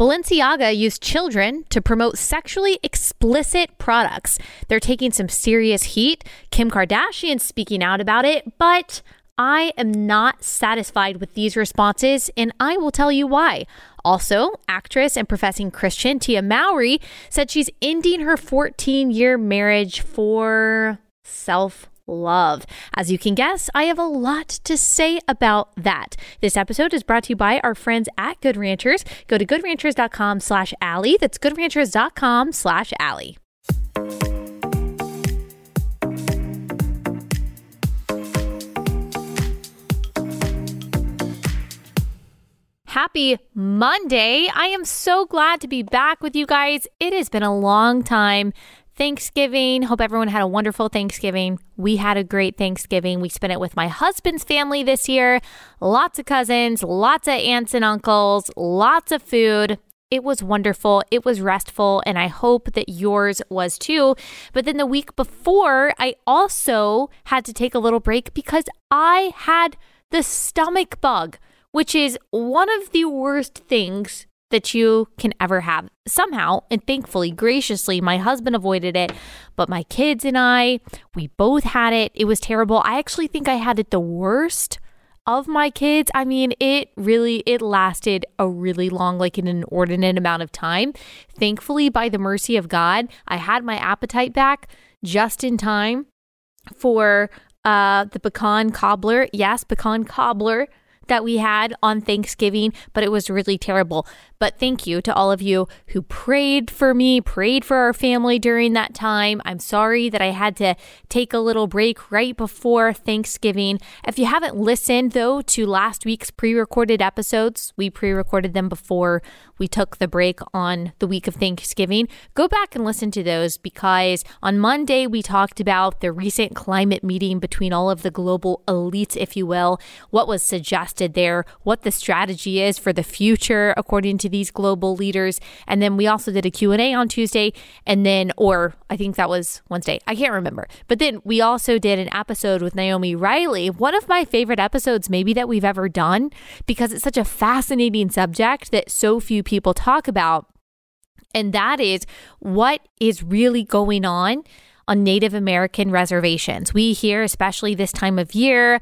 Balenciaga used children to promote sexually explicit products. They're taking some serious heat. Kim Kardashian speaking out about it, but I am not satisfied with these responses, and I will tell you why. Also, actress and professing Christian Tia Mowry said she's ending her 14 year marriage for self love. As you can guess, I have a lot to say about that. This episode is brought to you by our friends at Good Ranchers. Go to goodranchers.com slash Allie. That's goodranchers.com slash Allie. Happy Monday. I am so glad to be back with you guys. It has been a long time Thanksgiving. Hope everyone had a wonderful Thanksgiving. We had a great Thanksgiving. We spent it with my husband's family this year. Lots of cousins, lots of aunts and uncles, lots of food. It was wonderful. It was restful, and I hope that yours was too. But then the week before, I also had to take a little break because I had the stomach bug, which is one of the worst things that you can ever have. Somehow, and thankfully, graciously, my husband avoided it, but my kids and I, we both had it. It was terrible. I actually think I had it the worst of my kids. I mean, it really it lasted a really long like an inordinate amount of time. Thankfully, by the mercy of God, I had my appetite back just in time for uh the pecan cobbler. Yes, pecan cobbler that we had on Thanksgiving, but it was really terrible. But thank you to all of you who prayed for me, prayed for our family during that time. I'm sorry that I had to take a little break right before Thanksgiving. If you haven't listened, though, to last week's pre recorded episodes, we pre recorded them before we took the break on the week of Thanksgiving. Go back and listen to those because on Monday we talked about the recent climate meeting between all of the global elites, if you will, what was suggested there, what the strategy is for the future according to these global leaders. And then we also did a Q&A on Tuesday and then or I think that was Wednesday. I can't remember. But then we also did an episode with Naomi Riley, one of my favorite episodes maybe that we've ever done because it's such a fascinating subject that so few talk about. And that is what is really going on on Native American reservations. We hear, especially this time of year,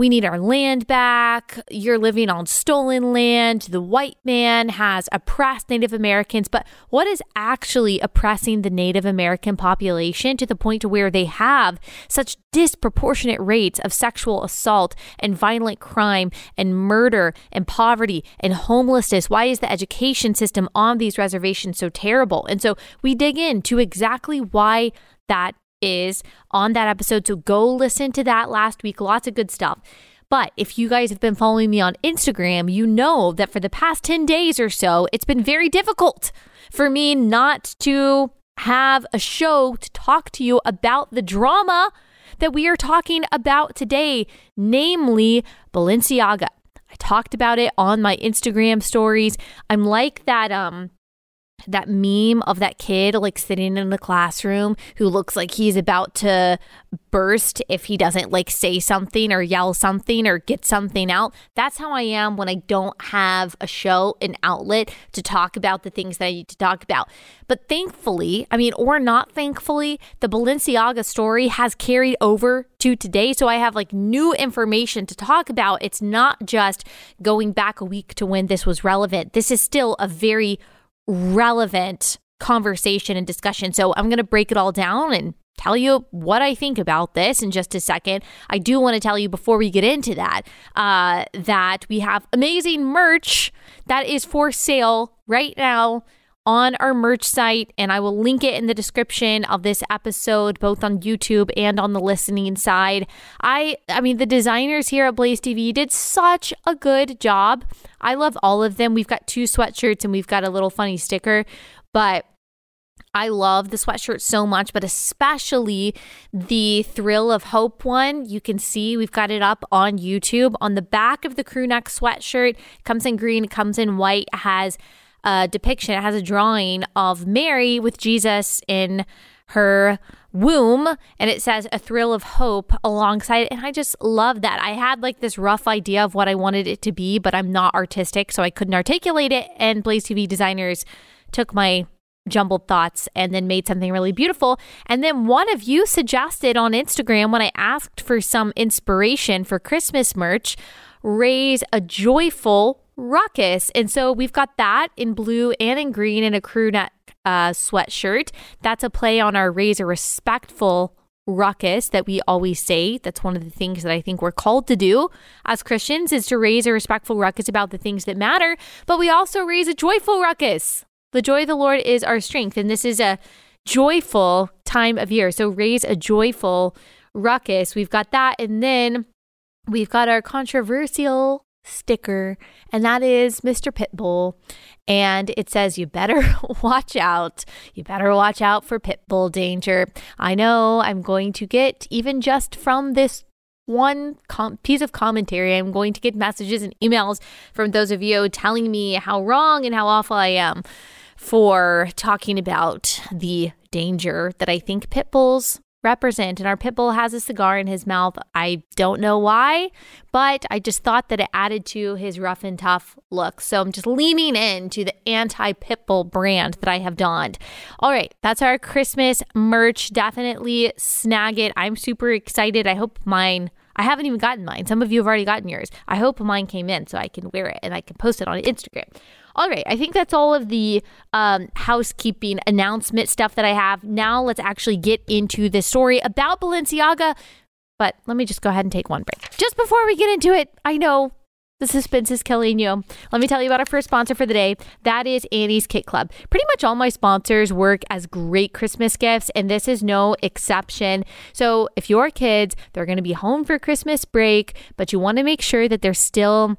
we need our land back. You're living on stolen land. The white man has oppressed Native Americans. But what is actually oppressing the Native American population to the point to where they have such disproportionate rates of sexual assault and violent crime and murder and poverty and homelessness? Why is the education system on these reservations so terrible? And so we dig into exactly why that is on that episode. So go listen to that last week. Lots of good stuff. But if you guys have been following me on Instagram, you know that for the past 10 days or so, it's been very difficult for me not to have a show to talk to you about the drama that we are talking about today, namely Balenciaga. I talked about it on my Instagram stories. I'm like that um that meme of that kid like sitting in the classroom who looks like he's about to burst if he doesn't like say something or yell something or get something out. That's how I am when I don't have a show, an outlet to talk about the things that I need to talk about. But thankfully, I mean, or not thankfully, the Balenciaga story has carried over to today. So I have like new information to talk about. It's not just going back a week to when this was relevant. This is still a very relevant conversation and discussion. So I'm going to break it all down and tell you what I think about this in just a second. I do want to tell you before we get into that uh, that we have amazing merch that is for sale right now on our merch site, and I will link it in the description of this episode, both on YouTube and on the listening side. I, I mean, the designers here at Blaze TV did such a good job. I love all of them. We've got two sweatshirts and we've got a little funny sticker, but I love the sweatshirt so much, but especially the Thrill of Hope one. You can see we've got it up on YouTube. On the back of the crew neck sweatshirt, comes in green, comes in white, has a depiction, it has a drawing of Mary with Jesus in her womb and it says a thrill of hope alongside it. And I just love that. I had like this rough idea of what I wanted it to be, but I'm not artistic, so I couldn't articulate it. And Blaze TV designers took my jumbled thoughts and then made something really beautiful. And then one of you suggested on Instagram when I asked for some inspiration for Christmas merch, raise a joyful ruckus. And so we've got that in blue and in green in a crew neck uh, sweatshirt. That's a play on our raise a respectful ruckus that we always say. That's one of the things that I think we're called to do as Christians is to raise a respectful ruckus about the things that matter, but we also raise a joyful ruckus. The joy of the Lord is our strength, and this is a joyful time of year. So raise a joyful ruckus. We've got that, and then we've got our controversial sticker, and that is Mr. Pitbull. And it says, You better watch out. You better watch out for Pitbull danger. I know I'm going to get, even just from this one com- piece of commentary, I'm going to get messages and emails from those of you telling me how wrong and how awful I am for talking about the danger that I think pit bulls represent. And our pit bull has a cigar in his mouth. I don't know why, but I just thought that it added to his rough and tough look. So I'm just leaning into the anti pit bull brand that I have donned. All right, that's our Christmas merch. Definitely snag it. I'm super excited. I hope mine. I haven't even gotten mine. Some of you have already gotten yours. I hope mine came in so I can wear it and I can post it on Instagram. All right, I think that's all of the um, housekeeping announcement stuff that I have. Now let's actually get into the story about Balenciaga. But let me just go ahead and take one break. Just before we get into it, I know the suspense is killing you. Let me tell you about our first sponsor for the day. That is Annie's Kit Club. Pretty much all my sponsors work as great Christmas gifts, and this is no exception. So, if your kids, they're going to be home for Christmas break, but you want to make sure that they're still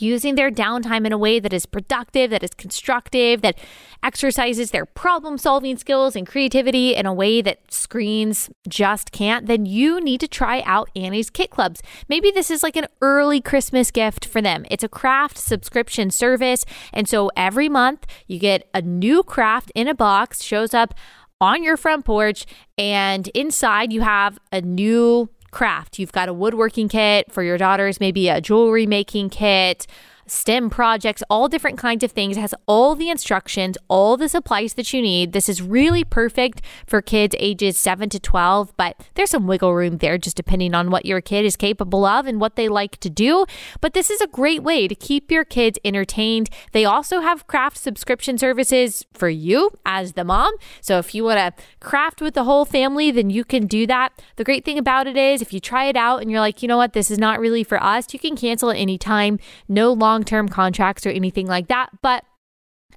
using their downtime in a way that is productive, that is constructive, that exercises their problem solving skills and creativity in a way that screens just can't, then you need to try out Annie's Kit Clubs. Maybe this is like an early Christmas gift for them. It's a craft subscription service. And so every month you get a new craft in a box, shows up on your front porch, and inside you have a new craft. You've got a woodworking kit for your daughters, maybe a jewelry making kit, STEM projects, all different kinds of things. It has all the instructions, all the supplies that you need. This is really perfect for kids ages 7 to 12, but there's some wiggle room there just depending on what your kid is capable of and what they like to do. But this is a great way to keep your kids entertained. They also have craft subscription services for you as the mom. So if you want to craft with the whole family, then you can do that. The great thing about it is if you try it out and you're like, you know what, this is not really for us, you can cancel at any time. No longer long term contracts or anything like that. But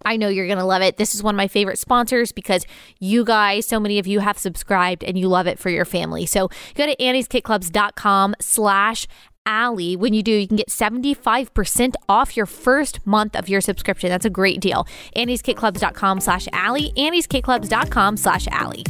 I know you're going to love it. This is one of my favorite sponsors because you guys, so many of you have subscribed and you love it for your family. So go to annieskitclubs.com slash Allie. When you do, you can get 75% off your first month of your subscription. That's a great deal. Annie'sKitClubs.com slash Allie. Annie'sKitClubs.com slash Allie.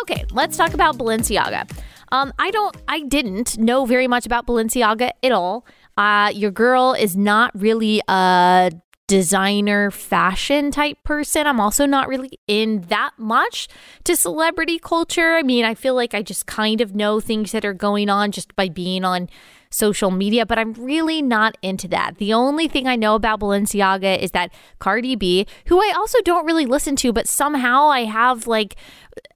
Okay, let's talk about Balenciaga. Um, I don't, I didn't know very much about Balenciaga at all. Uh, your girl is not really a designer fashion type person. I'm also not really in that much to celebrity culture. I mean, I feel like I just kind of know things that are going on just by being on social media, but I'm really not into that. The only thing I know about Balenciaga is that Cardi B, who I also don't really listen to, but somehow I have like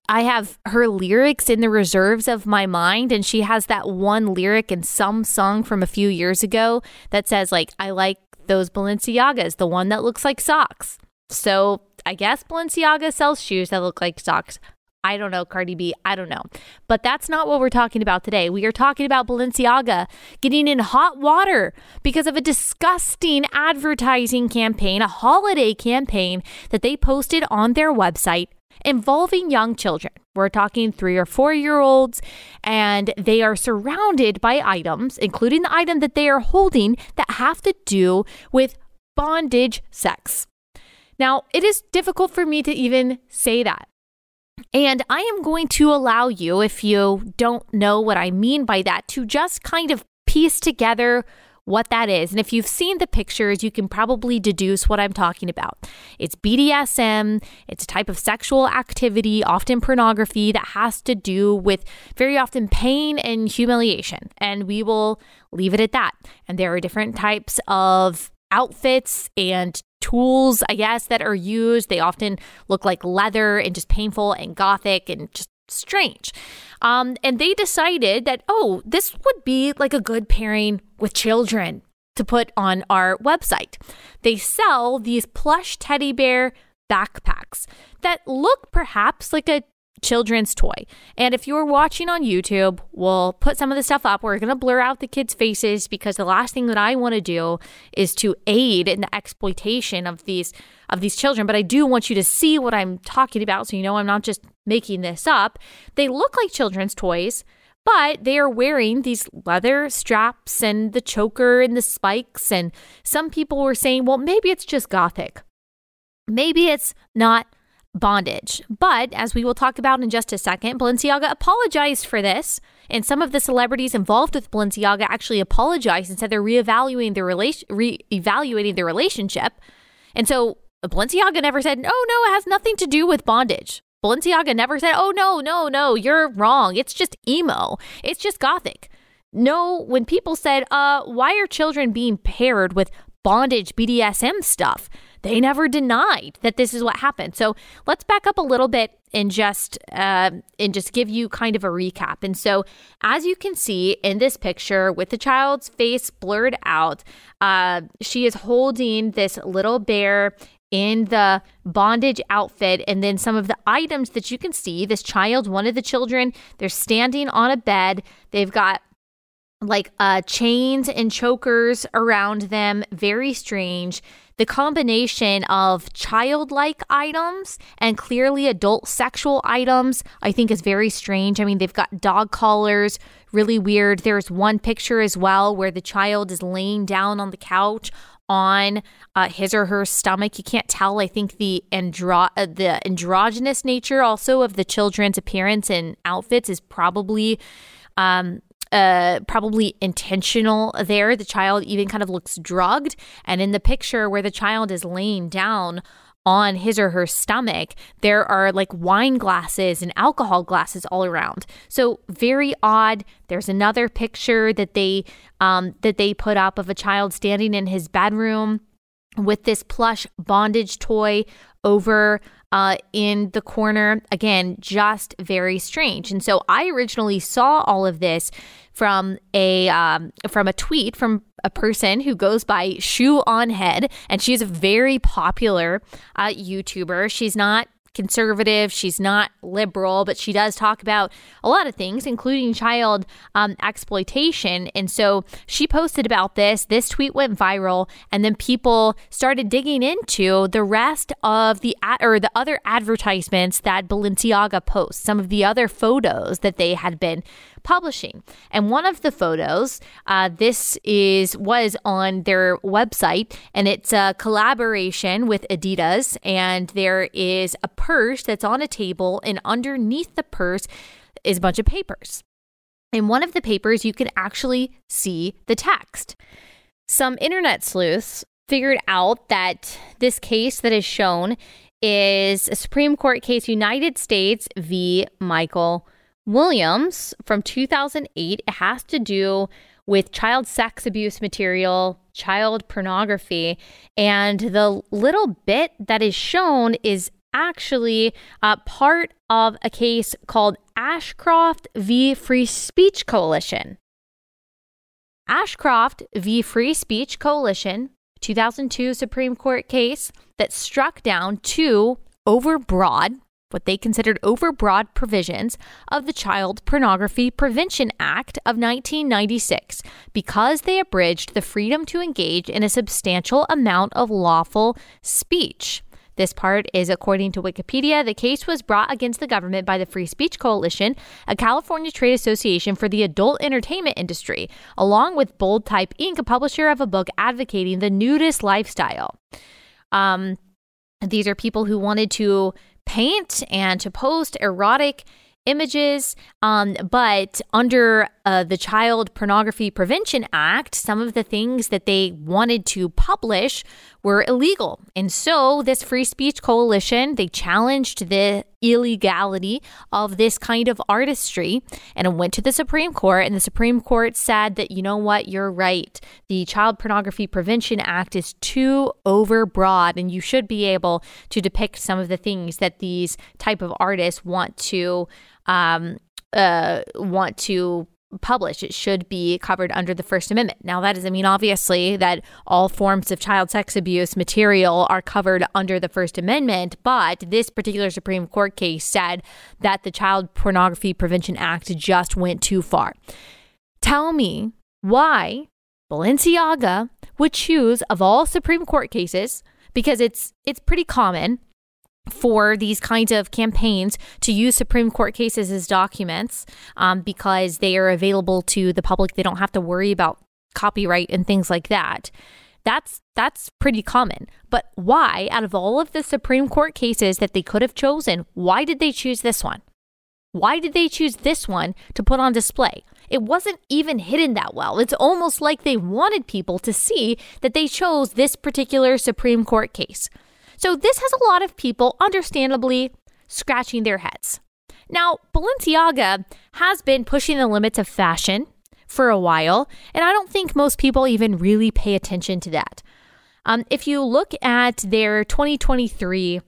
I have her lyrics in the reserves of my mind, and she has that one lyric in some song from a few years ago that says, like, I like those Balenciagas, the one that looks like socks. So I guess Balenciaga sells shoes that look like socks. I don't know, Cardi B, I don't know. But that's not what we're talking about today. We are talking about Balenciaga getting in hot water because of a disgusting advertising campaign, a holiday campaign that they posted on their website involving young children. We're talking three or four year olds, and they are surrounded by items, including the item that they are holding, that have to do with bondage sex. Now, it is difficult for me to even say that and I am going to allow you, if you don't know what I mean by that, to just kind of piece together what that is. And if you've seen the pictures, you can probably deduce what I'm talking about. It's BDSM, it's a type of sexual activity, often pornography, that has to do with very often pain and humiliation. And we will leave it at that. And there are different types of outfits and tools, I guess, that are used. They often look like leather and just painful and gothic and just strange. Um, and they decided that, oh, this would be like a good pairing with children to put on our website. They sell these plush teddy bear backpacks that look perhaps like a children's toy. And if you're watching on YouTube, we'll put some of the stuff up. We're going to blur out the kids' faces because the last thing that I want to do is to aid in the exploitation of these of these children, but I do want you to see what I'm talking about so you know I'm not just making this up. They look like children's toys, but they are wearing these leather straps and the choker and the spikes and some people were saying, "Well, maybe it's just gothic." Maybe it's not bondage. But as we will talk about in just a second, Balenciaga apologized for this. And some of the celebrities involved with Balenciaga actually apologized and said they're reevaluating their relation reevaluating their relationship. And so Balenciaga never said, "Oh no, it has nothing to do with bondage." Balenciaga never said, "Oh no, no, no, you're wrong. It's just emo. It's just gothic." No, when people said, "Uh, why are children being paired with bondage BDSM stuff?" They never denied that this is what happened. So let's back up a little bit and just uh, and just give you kind of a recap. And so, as you can see in this picture, with the child's face blurred out, uh, she is holding this little bear in the bondage outfit and then some of the items that you can see this child one of the children they're standing on a bed they've got like uh, chains and chokers around them very strange the combination of childlike items and clearly adult sexual items, I think, is very strange. I mean, they've got dog collars, really weird. There's one picture as well where the child is laying down on the couch on uh, his or her stomach. You can't tell. I think the andro- uh, the androgynous nature also of the children's appearance and outfits is probably um, uh, probably intentional there. The child even kind of looks drugged. And in the picture where the child is laying down on his or her stomach, there are like wine glasses and alcohol glasses all around. So very odd. There's another picture that they um, that they put up of a child standing in his bedroom with this plush bondage toy over uh, in the corner. Again, just very strange. And so I originally saw all of this from a um, from a tweet from a person who goes by Shoe on Head, and she's a very popular uh, YouTuber. She's not conservative. She's not liberal, but she does talk about a lot of things, including child um, exploitation. And so she posted about this. This tweet went viral, and then people started digging into the rest of the ad- or the other advertisements that Balenciaga posts, some of the other photos that they had been publishing. And one of the photos, uh, this is was on their website, and it's a collaboration with Adidas. And there is a purse that's on a table, and underneath the purse is a bunch of papers. In one of the papers, you can actually see the text. Some internet sleuths figured out that this case that is shown is a Supreme Court case, United States v. Michael Williams from 2008. It has to do with child sex abuse material, child pornography, and the little bit that is shown is actually uh, part of a case called Ashcroft v. Free Speech Coalition. Ashcroft v. Free Speech Coalition, 2002 Supreme Court case that struck down two overbroad what they considered overbroad provisions of the Child Pornography Prevention Act of 1996 because they abridged the freedom to engage in a substantial amount of lawful speech. This part is according to Wikipedia. The case was brought against the government by the Free Speech Coalition, a California trade association for the adult entertainment industry, along with Bold Type Inc., a publisher of a book advocating the nudist lifestyle. Um, these are people who wanted to paint and to post erotic images. Um, but under uh, the Child Pornography Prevention Act, some of the things that they wanted to publish were illegal. And so this free speech coalition, they challenged the illegality of this kind of artistry and it went to the Supreme Court and the Supreme Court said that you know what, you're right. The Child Pornography Prevention Act is too overbroad and you should be able to depict some of the things that these type of artists want to um, uh, want to publish. It should be covered under the First Amendment. Now, that doesn't mean, obviously, that all forms of child sex abuse material are covered under the First Amendment, but this particular Supreme Court case said that the Child Pornography Prevention Act just went too far. Tell me why Balenciaga would choose, of all Supreme Court cases, because it's it's pretty common for these kinds of campaigns to use Supreme Court cases as documents um, because they are available to the public. They don't have to worry about copyright and things like that. That's that's pretty common. But why, out of all of the Supreme Court cases that they could have chosen, why did they choose this one? Why did they choose this one to put on display? It wasn't even hidden that well. It's almost like they wanted people to see that they chose this particular Supreme Court case. So this has a lot of people, understandably, scratching their heads. Now, Balenciaga has been pushing the limits of fashion for a while, and I don't think most people even really pay attention to that. Um, if you look at their 2023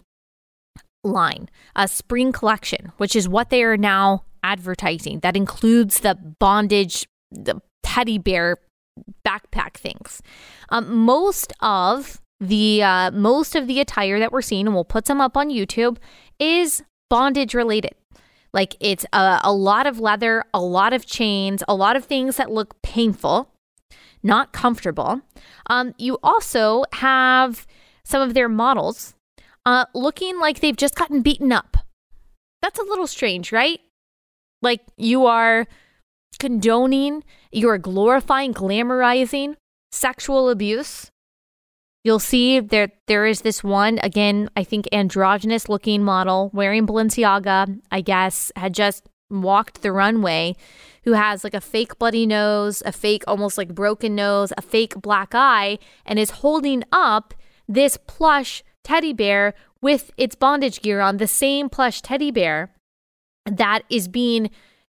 line, a spring collection, which is what they are now advertising, that includes the bondage, the teddy bear backpack things. Um, most of the uh, most of the attire that we're seeing, and we'll put some up on YouTube, is bondage related. Like it's a, a lot of leather, a lot of chains, a lot of things that look painful, not comfortable. Um, you also have some of their models uh, looking like they've just gotten beaten up. That's a little strange, right? Like you are condoning, you are glorifying, glamorizing sexual abuse You'll see there there is this one again, I think androgynous looking model wearing Balenciaga, I guess, had just walked the runway who has like a fake bloody nose, a fake almost like broken nose, a fake black eye and is holding up this plush teddy bear with its bondage gear on, the same plush teddy bear that is being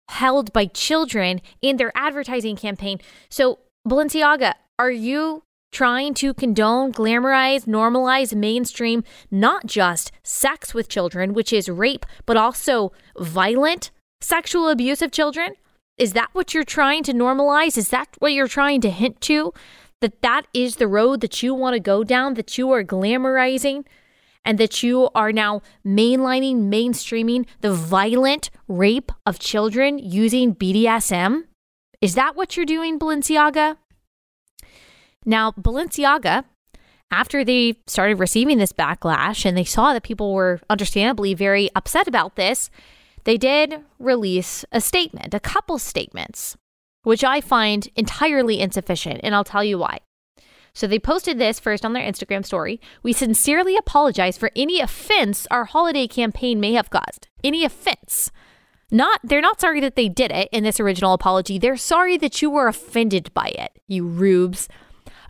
held by children in their advertising campaign. So, Balenciaga, are you trying to condone, glamorize, normalize, mainstream not just sex with children, which is rape, but also violent sexual abuse of children? Is that what you're trying to normalize? Is that what you're trying to hint to? That that is the road that you want to go down, that you are glamorizing, and that you are now mainlining, mainstreaming the violent rape of children using BDSM? Is that what you're doing, Balenciaga? Now, Balenciaga, after they started receiving this backlash and they saw that people were understandably very upset about this, they did release a statement, a couple statements, which I find entirely insufficient, and I'll tell you why. So they posted this first on their Instagram story. We sincerely apologize for any offense our holiday campaign may have caused. Any offense. Not they're not sorry that they did it in this original apology. They're sorry that you were offended by it, you rubes.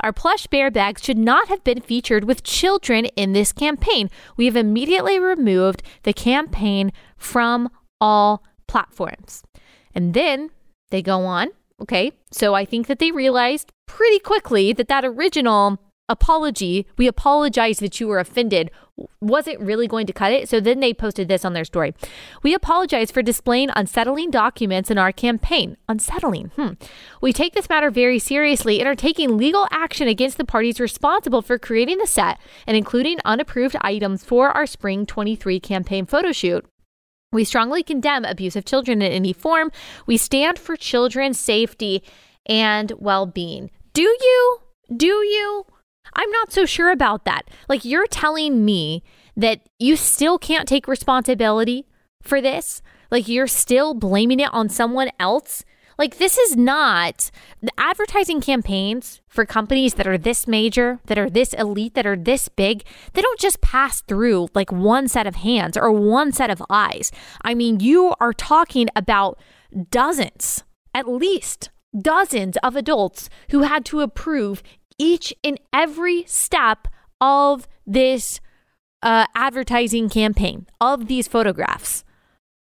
Our plush bear bags should not have been featured with children in this campaign. We have immediately removed the campaign from all platforms. And then they go on. Okay. So I think that they realized pretty quickly that that original apology, we apologize that you were offended, wasn't really going to cut it. So then they posted this on their story. We apologize for displaying unsettling documents in our campaign. Unsettling. Hmm. We take this matter very seriously and are taking legal action against the parties responsible for creating the set and including unapproved items for our spring 23 campaign photo shoot. We strongly condemn abuse of children in any form. We stand for children's safety and well being. Do you? Do you? I'm not so sure about that. Like, you're telling me that you still can't take responsibility for this? Like, you're still blaming it on someone else? Like, this is not the advertising campaigns for companies that are this major, that are this elite, that are this big. They don't just pass through like one set of hands or one set of eyes. I mean, you are talking about dozens, at least dozens of adults who had to approve each and every step of this uh, advertising campaign, of these photographs.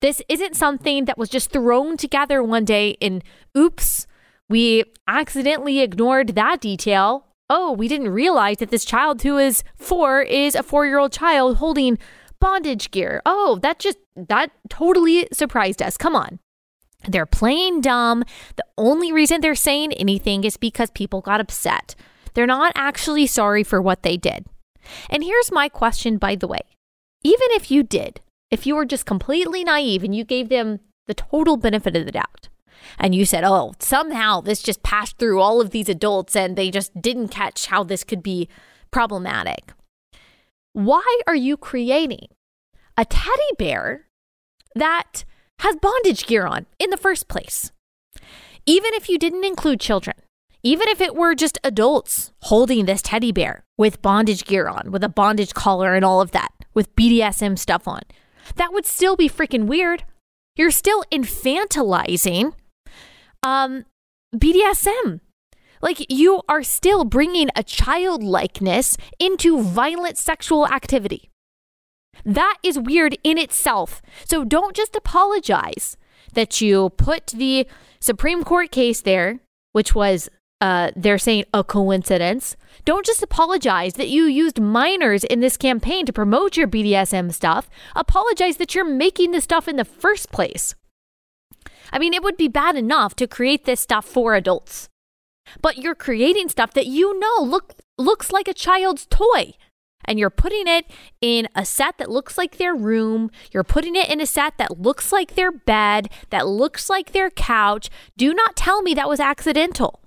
This isn't something that was just thrown together one day and oops, we accidentally ignored that detail. Oh, we didn't realize that this child who is four is a four year old child holding bondage gear. Oh, that just, that totally surprised us. Come on. They're playing dumb. The only reason they're saying anything is because people got upset. They're not actually sorry for what they did. And here's my question, by the way. Even if you did, if you were just completely naive and you gave them the total benefit of the doubt, and you said, oh, somehow this just passed through all of these adults and they just didn't catch how this could be problematic. Why are you creating a teddy bear that has bondage gear on in the first place? Even if you didn't include children, even if it were just adults holding this teddy bear with bondage gear on, with a bondage collar and all of that, with BDSM stuff on, that would still be freaking weird. You're still infantilizing um, BDSM. Like you are still bringing a childlikeness into violent sexual activity. That is weird in itself. So don't just apologize that you put the Supreme Court case there, which was uh, they're saying a coincidence. Don't just apologize that you used minors in this campaign to promote your BDSM stuff. Apologize that you're making the stuff in the first place. I mean, it would be bad enough to create this stuff for adults, but you're creating stuff that you know look looks like a child's toy and you're putting it in a set that looks like their room. You're putting it in a set that looks like their bed, that looks like their couch. Do not tell me that was accidental.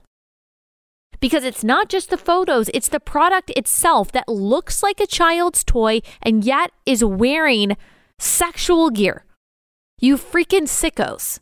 Because it's not just the photos, it's the product itself that looks like a child's toy and yet is wearing sexual gear. You freaking sickos.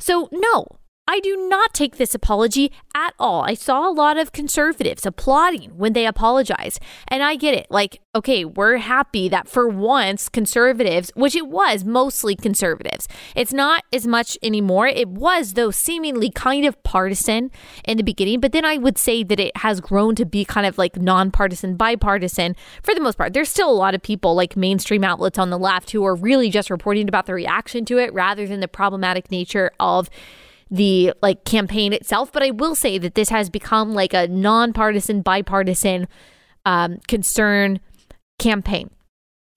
So, no, I do not take this apology at all. I saw a lot of conservatives applauding when they apologized. And I get it. Like, okay, we're happy that for once conservatives, which it was mostly conservatives, it's not as much anymore. It was, though, seemingly kind of partisan in the beginning. But then I would say that it has grown to be kind of like nonpartisan, bipartisan for the most part. There's still a lot of people like mainstream outlets on the left who are really just reporting about the reaction to it rather than the problematic nature of the like campaign itself, but I will say that this has become like a nonpartisan, bipartisan um, concern campaign.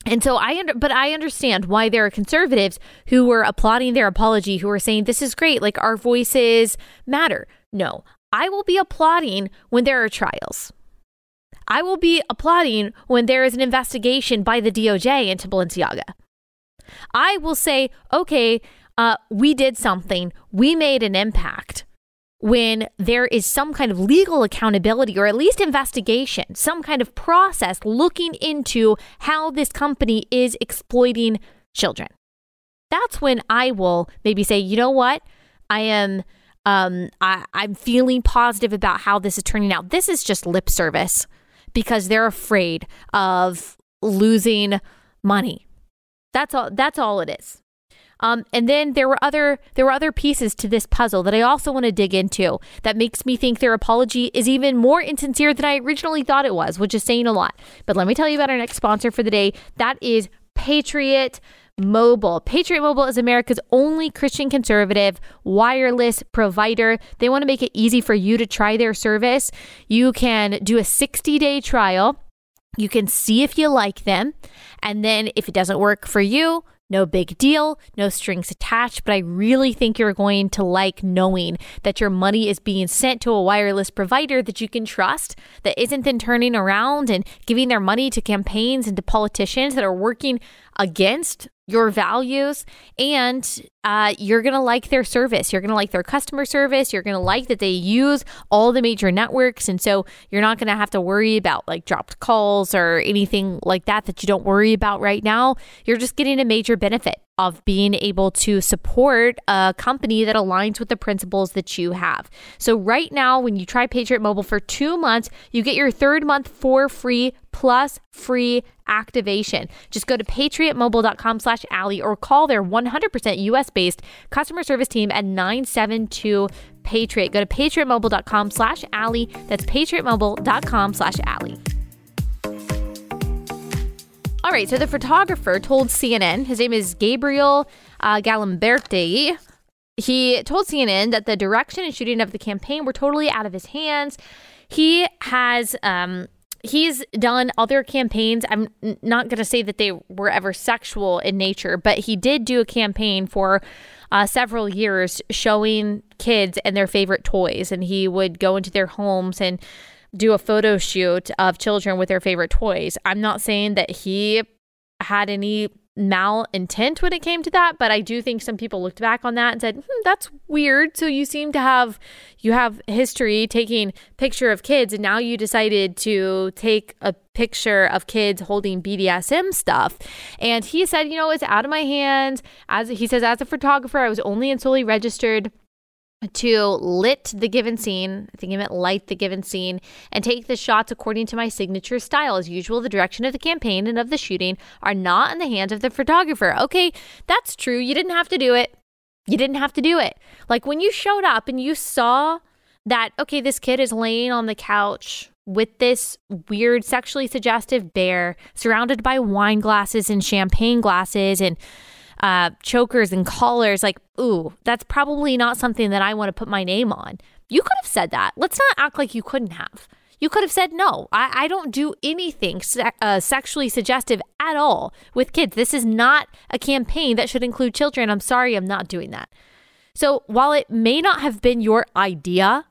And so I, under, but I understand why there are conservatives who were applauding their apology, who are saying this is great, like our voices matter. No, I will be applauding when there are trials. I will be applauding when there is an investigation by the DOJ into Balenciaga. I will say, okay, uh, we did something, we made an impact when there is some kind of legal accountability or at least investigation, some kind of process looking into how this company is exploiting children. That's when I will maybe say, you know what? I am um, I, I'm feeling positive about how this is turning out. This is just lip service because they're afraid of losing money. That's all that's all it is. Um, and then there were other there were other pieces to this puzzle that I also want to dig into that makes me think their apology is even more insincere than I originally thought it was, which is saying a lot. But let me tell you about our next sponsor for the day. That is Patriot Mobile. Patriot Mobile is America's only Christian conservative wireless provider. They want to make it easy for you to try their service. You can do a 60 day trial. You can see if you like them. And then if it doesn't work for you, no big deal, no strings attached, but I really think you're going to like knowing that your money is being sent to a wireless provider that you can trust, that isn't then turning around and giving their money to campaigns and to politicians that are working against your values and uh, you're going to like their service. You're going to like their customer service. You're going to like that they use all the major networks. And so you're not going to have to worry about like dropped calls or anything like that that you don't worry about right now. You're just getting a major benefit. of being able to support a company that aligns with the principles that you have. So right now, when you try Patriot Mobile for two months, you get your third month for free plus free activation. Just go to patriotmobile.com slash Allie or call their 100% US based customer service team at 972 Patriot. Go to patriotmobile.com slash Allie. That's patriotmobile.com slash Allie. All right, so the photographer told CNN, his name is Gabriel uh, Galimberti. He told CNN that the direction and shooting of the campaign were totally out of his hands. He has um, he's done other campaigns. I'm not going to say that they were ever sexual in nature, but he did do a campaign for uh, several years showing kids and their favorite toys, and he would go into their homes and do a photo shoot of children with their favorite toys. I'm not saying that he had any malintent when it came to that but i do think some people looked back on that and said hmm, that's weird. So you seem to have you have history taking picture of kids and now you decided to take a picture of kids holding bdsm stuff. And he said you know it's out of my hands. As he says as a photographer i was only and solely registered to lit the given scene, I think he meant light the given scene, and take the shots according to my signature style. As usual, the direction of the campaign and of the shooting are not in the hands of the photographer. Okay, that's true. You didn't have to do it. You didn't have to do it. Like when you showed up and you saw that, okay, this kid is laying on the couch with this weird sexually suggestive bear surrounded by wine glasses and champagne glasses and uh, chokers and collars, like, ooh, that's probably not something that I want to put my name on. You could have said that. Let's not act like you couldn't have. You could have said, no, I, I don't do anything se- uh, sexually suggestive at all with kids. This is not a campaign that should include children. I'm sorry, I'm not doing that. So while it may not have been your idea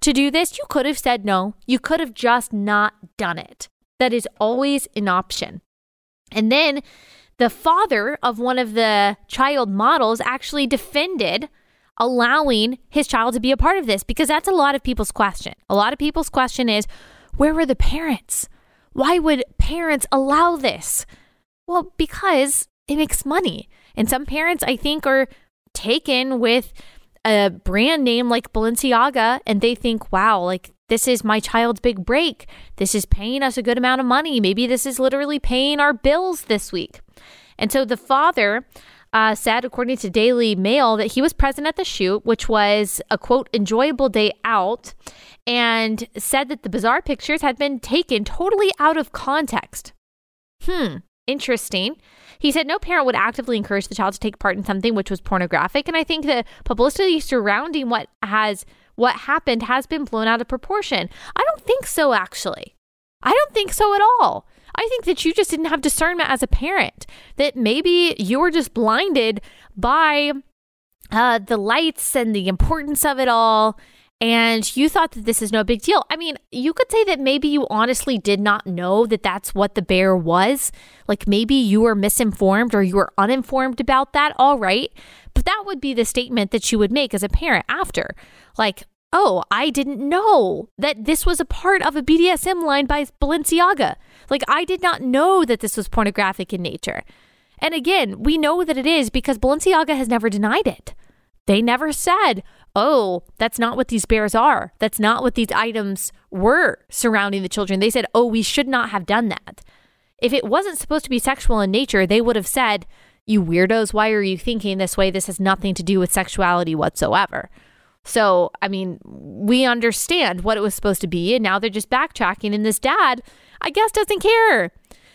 to do this, you could have said no. You could have just not done it. That is always an option. And then the father of one of the child models actually defended allowing his child to be a part of this because that's a lot of people's question. A lot of people's question is where were the parents? Why would parents allow this? Well, because it makes money. And some parents, I think, are taken with a brand name like Balenciaga and they think, wow, like this is my child's big break. This is paying us a good amount of money. Maybe this is literally paying our bills this week. And so the father uh, said, according to Daily Mail, that he was present at the shoot, which was a quote, enjoyable day out, and said that the bizarre pictures had been taken totally out of context. Hmm, interesting. He said no parent would actively encourage the child to take part in something which was pornographic, and I think the publicity surrounding what has what happened has been blown out of proportion. I don't think so, actually. I don't think so at all. I think that you just didn't have discernment as a parent, that maybe you were just blinded by uh, the lights and the importance of it all. And you thought that this is no big deal. I mean, you could say that maybe you honestly did not know that that's what the bear was. Like maybe you were misinformed or you were uninformed about that. All right. But that would be the statement that you would make as a parent after. Like, oh, I didn't know that this was a part of a BDSM line by Balenciaga. Like, I did not know that this was pornographic in nature. And again, we know that it is because Balenciaga has never denied it. They never said, oh, that's not what these bears are. That's not what these items were surrounding the children. They said, oh, we should not have done that. If it wasn't supposed to be sexual in nature, they would have said, you weirdos, why are you thinking this way? This has nothing to do with sexuality whatsoever. So, I mean, we understand what it was supposed to be, and now they're just backtracking. And this dad, I guess, doesn't care.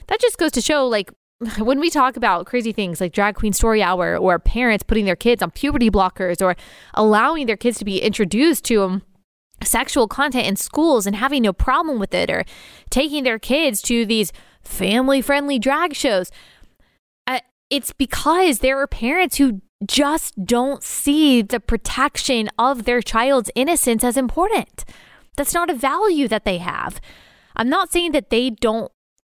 That just goes to show, like, when we talk about crazy things like drag queen story hour or parents putting their kids on puberty blockers or allowing their kids to be introduced to sexual content in schools and having no problem with it or taking their kids to these family friendly drag shows, it's because there are parents who just don't see the protection of their child's innocence as important. That's not a value that they have. I'm not saying that they don't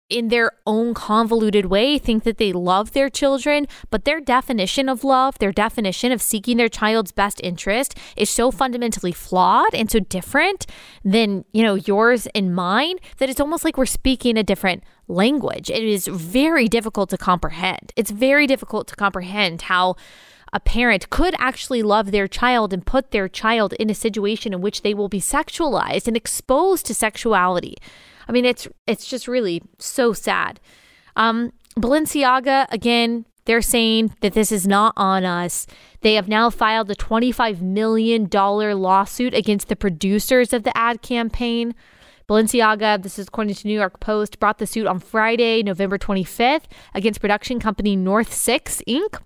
in their own convoluted way think that they love their children, but their definition of love, their definition of seeking their child's best interest is so fundamentally flawed and so different than, you know, yours and mine that it's almost like we're speaking a different language. It is very difficult to comprehend. It's very difficult to comprehend how a parent could actually love their child and put their child in a situation in which they will be sexualized and exposed to sexuality. I mean, it's it's just really so sad. Um, Balenciaga again. They're saying that this is not on us. They have now filed a $25 million lawsuit against the producers of the ad campaign. Balenciaga, this is according to New York Post, brought the suit on Friday, November 25th, against production company North Six Inc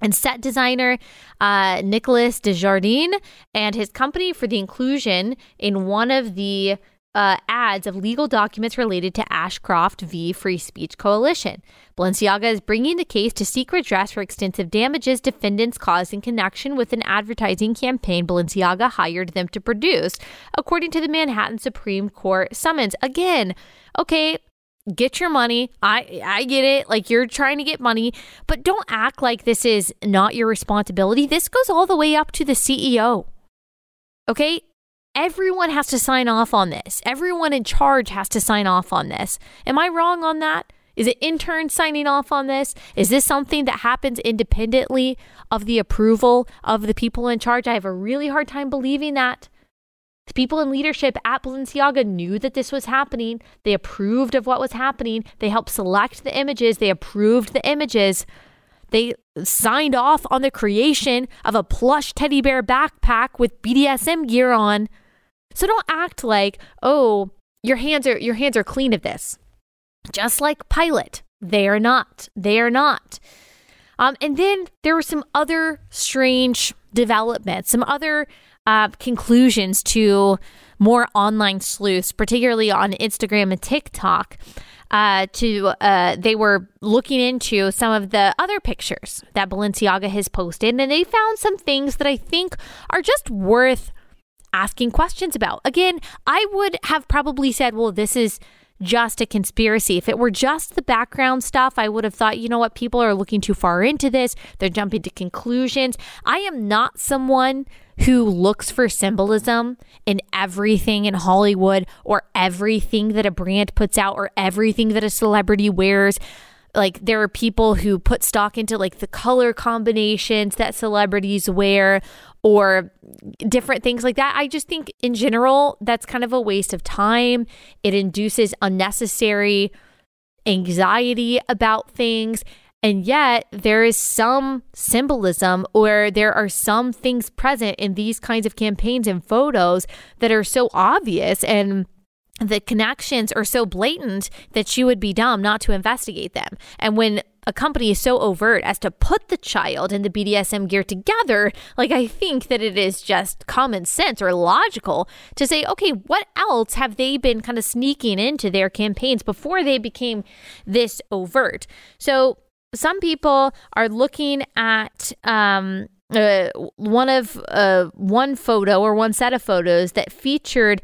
and set designer uh, Nicholas Des Jardins and his company for the inclusion in one of the uh, ads of legal documents related to Ashcroft v. Free Speech Coalition. Balenciaga is bringing the case to seek redress for extensive damages defendants caused in connection with an advertising campaign Balenciaga hired them to produce, according to the Manhattan Supreme Court summons. Again, okay, get your money. I I get it. Like you're trying to get money, but don't act like this is not your responsibility. This goes all the way up to the CEO. Okay? Everyone has to sign off on this. Everyone in charge has to sign off on this. Am I wrong on that? Is it interns signing off on this? Is this something that happens independently of the approval of the people in charge? I have a really hard time believing that. The people in leadership at Balenciaga knew that this was happening. They approved of what was happening. They helped select the images. They approved the images. They signed off on the creation of a plush teddy bear backpack with BDSM gear on. So don't act like, "Oh, your hands are your hands are clean of this." Just like Pilate, they are not. They are not. Um, and then there were some other strange developments, some other uh, conclusions to more online sleuths, particularly on Instagram and TikTok. Uh, to uh, they were looking into some of the other pictures that Balenciaga has posted, and they found some things that I think are just worth asking questions about. Again, I would have probably said, "Well, this is." Just a conspiracy. If it were just the background stuff, I would have thought, you know what, people are looking too far into this. They're jumping to conclusions. I am not someone who looks for symbolism in everything in Hollywood or everything that a brand puts out or everything that a celebrity wears. Like there are people who put stock into like the color combinations that celebrities wear or different things like that. I just think in general that's kind of a waste of time. It induces unnecessary anxiety about things and yet, there is some symbolism or there are some things present in these kinds of campaigns and photos that are so obvious and the connections are so blatant that you would be dumb not to investigate them. And when a company is so overt as to put the child and the BDSM gear together, like I think that it is just common sense or logical to say, okay, what else have they been kind of sneaking into their campaigns before they became this overt? So some people are looking at um, uh, one of uh, one photo or one set of photos that featured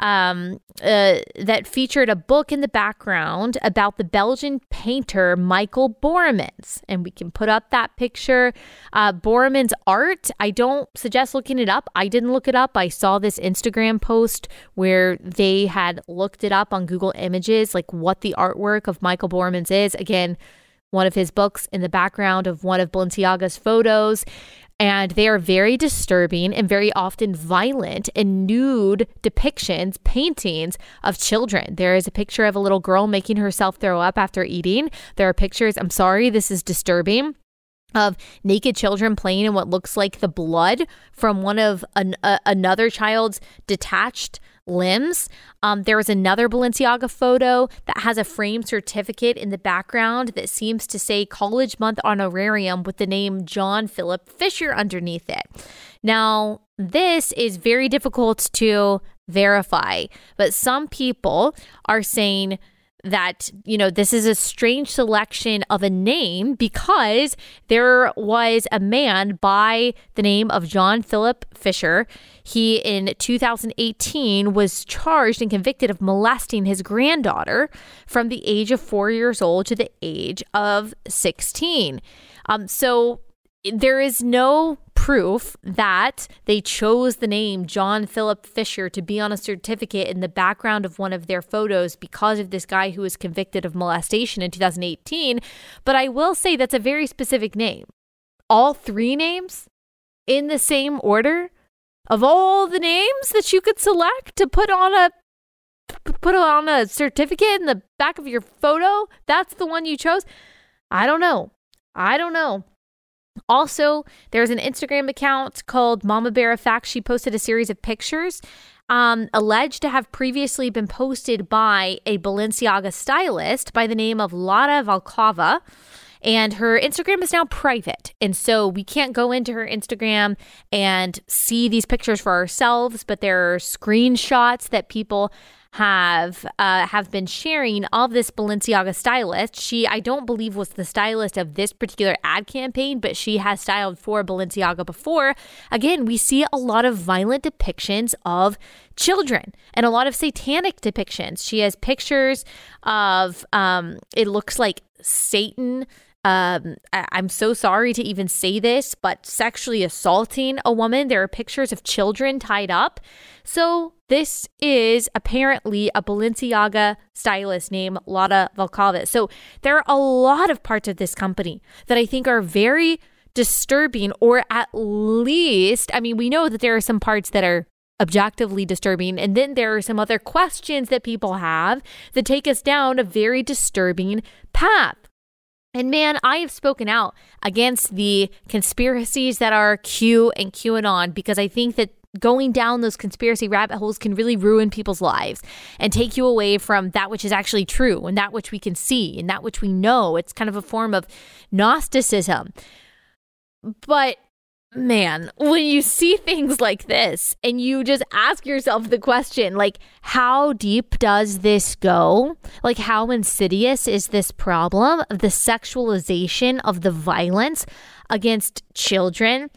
um, uh, that featured a book in the background about the Belgian painter Michael Borremans. And we can put up that picture. Uh, Borremans' art, I don't suggest looking it up. I didn't look it up. I saw this Instagram post where they had looked it up on Google Images, like what the artwork of Michael Borremans is. Again, one of his books in the background of one of Balenciaga's photos. And they are very disturbing and very often violent and nude depictions, paintings of children. There is a picture of a little girl making herself throw up after eating. There are pictures, I'm sorry, this is disturbing of naked children playing in what looks like the blood from one of an, another child's detached limbs. Um, there was another Balenciaga photo that has a framed certificate in the background that seems to say College Month Honorarium with the name John Philip Fisher underneath it. Now, this is very difficult to verify, but some people are saying that, you know, this is a strange selection of a name because there was a man by the name of John Philip Fisher. He, in 2018, was charged and convicted of molesting his granddaughter from the age of four years old to the age of 16. Um, so there is no proof that they chose the name John Philip Fisher to be on a certificate in the background of one of their photos because of this guy who was convicted of molestation in 2018. But I will say that's a very specific name. All three names in the same order of all the names that you could select to put on a put on a certificate in the back of your photo, that's the one you chose. I don't know. I don't know. Also, there's an Instagram account called Mama Bear of Facts. She posted a series of pictures um, alleged to have previously been posted by a Balenciaga stylist by the name of Lara Volkova. And her Instagram is now private. And so we can't go into her Instagram and see these pictures for ourselves, but there are screenshots that people have uh, have been sharing of this Balenciaga stylist. She, I don't believe, was the stylist of this particular ad campaign, but she has styled for Balenciaga before. Again, we see a lot of violent depictions of children and a lot of satanic depictions. She has pictures of um, it looks like Satan um, I- am so sorry to even say this, but sexually assaulting a woman. There are pictures of children tied up. So this is apparently a Balenciaga stylist named Lara Volkova. So there are a lot of parts of this company that I think are very disturbing, or at least, I mean, we know that there are some parts that are objectively disturbing. And then there are some other questions that people have that take us down a very disturbing path. And man, I have spoken out against the conspiracies that are Q and QAnon because I think that going down those conspiracy rabbit holes can really ruin people's lives and take you away from that which is actually true and that which we can see and that which we know. It's kind of a form of Gnosticism. But man, when you see things like this and you just ask yourself the question, like, how deep does this go? Like, how insidious is this problem of the sexualization of the violence against children?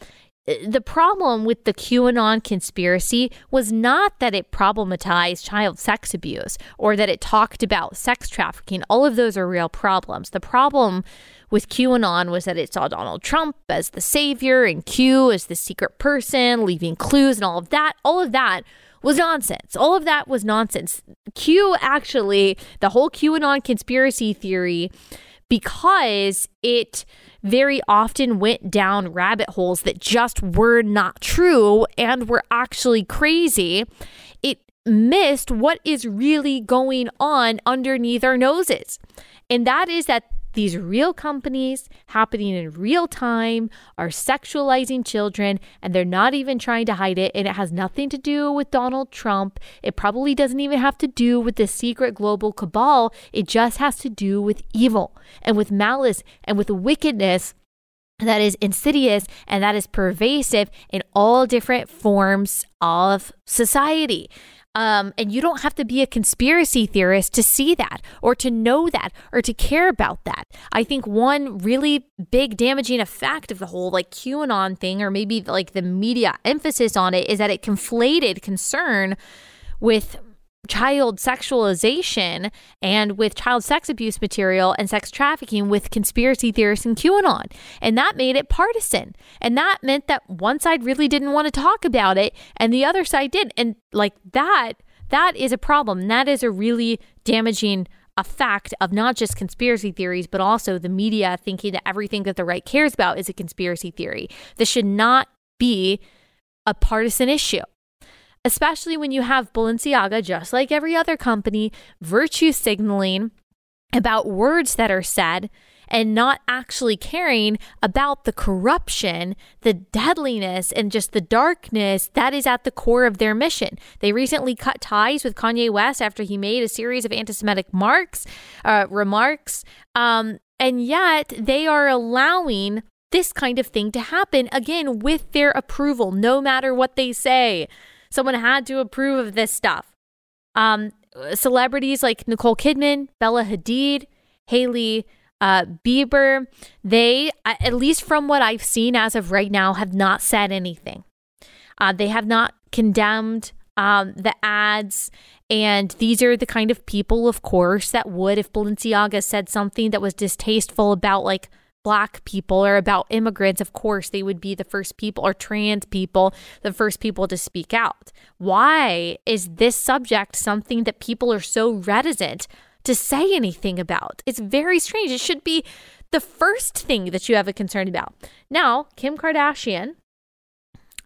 Uh, the problem with the QAnon conspiracy was not that it problematized child sex abuse or that it talked about sex trafficking. All of those are real problems. The problem with QAnon was that it saw Donald Trump as the savior and Q as the secret person, leaving clues and all of that. All of that was nonsense. All of that was nonsense. Q actually, the whole QAnon conspiracy theory, because it very often went down rabbit holes that just were not true and were actually crazy, it missed what is really going on underneath our noses. And that is that these real companies happening in real time are sexualizing children and they're not even trying to hide it. And it has nothing to do with Donald Trump. It probably doesn't even have to do with the secret global cabal. It just has to do with evil and with malice and with wickedness that is insidious and that is pervasive in all different forms of society. Um, and you don't have to be a conspiracy theorist to see that or to know that or to care about that. I think one really big damaging effect of the whole like QAnon thing, or maybe like the media emphasis on it, is that it conflated concern with child sexualization and with child sex abuse material and sex trafficking with conspiracy theorists and QAnon. And that made it partisan. And that meant that one side really didn't want to talk about it and the other side did. And like that, that is a problem. That is a really damaging effect of not just conspiracy theories, but also the media thinking that everything that the right cares about is a conspiracy theory. This should not be a partisan issue especially when you have Balenciaga, just like every other company, virtue signaling about words that are said and not actually caring about the corruption, the deadliness, and just the darkness that is at the core of their mission. They recently cut ties with Kanye West after he made a series of anti Semitic marks, uh, remarks. Um, and yet they are allowing this kind of thing to happen again with their approval, no matter what they say. Someone had to approve of this stuff. Um, celebrities like Nicole Kidman, Bella Hadid, Hailey uh, Bieber, they, at least from what I've seen as of right now, have not said anything. Uh, they have not condemned um, the ads. And these are the kind of people, of course, that would, if Balenciaga said something that was distasteful about like black people or about immigrants, of course, they would be the first people, or trans people, the first people to speak out. Why is this subject something that people are so reticent to say anything about? It's very strange. It should be the first thing that you have a concern about. Now, Kim Kardashian,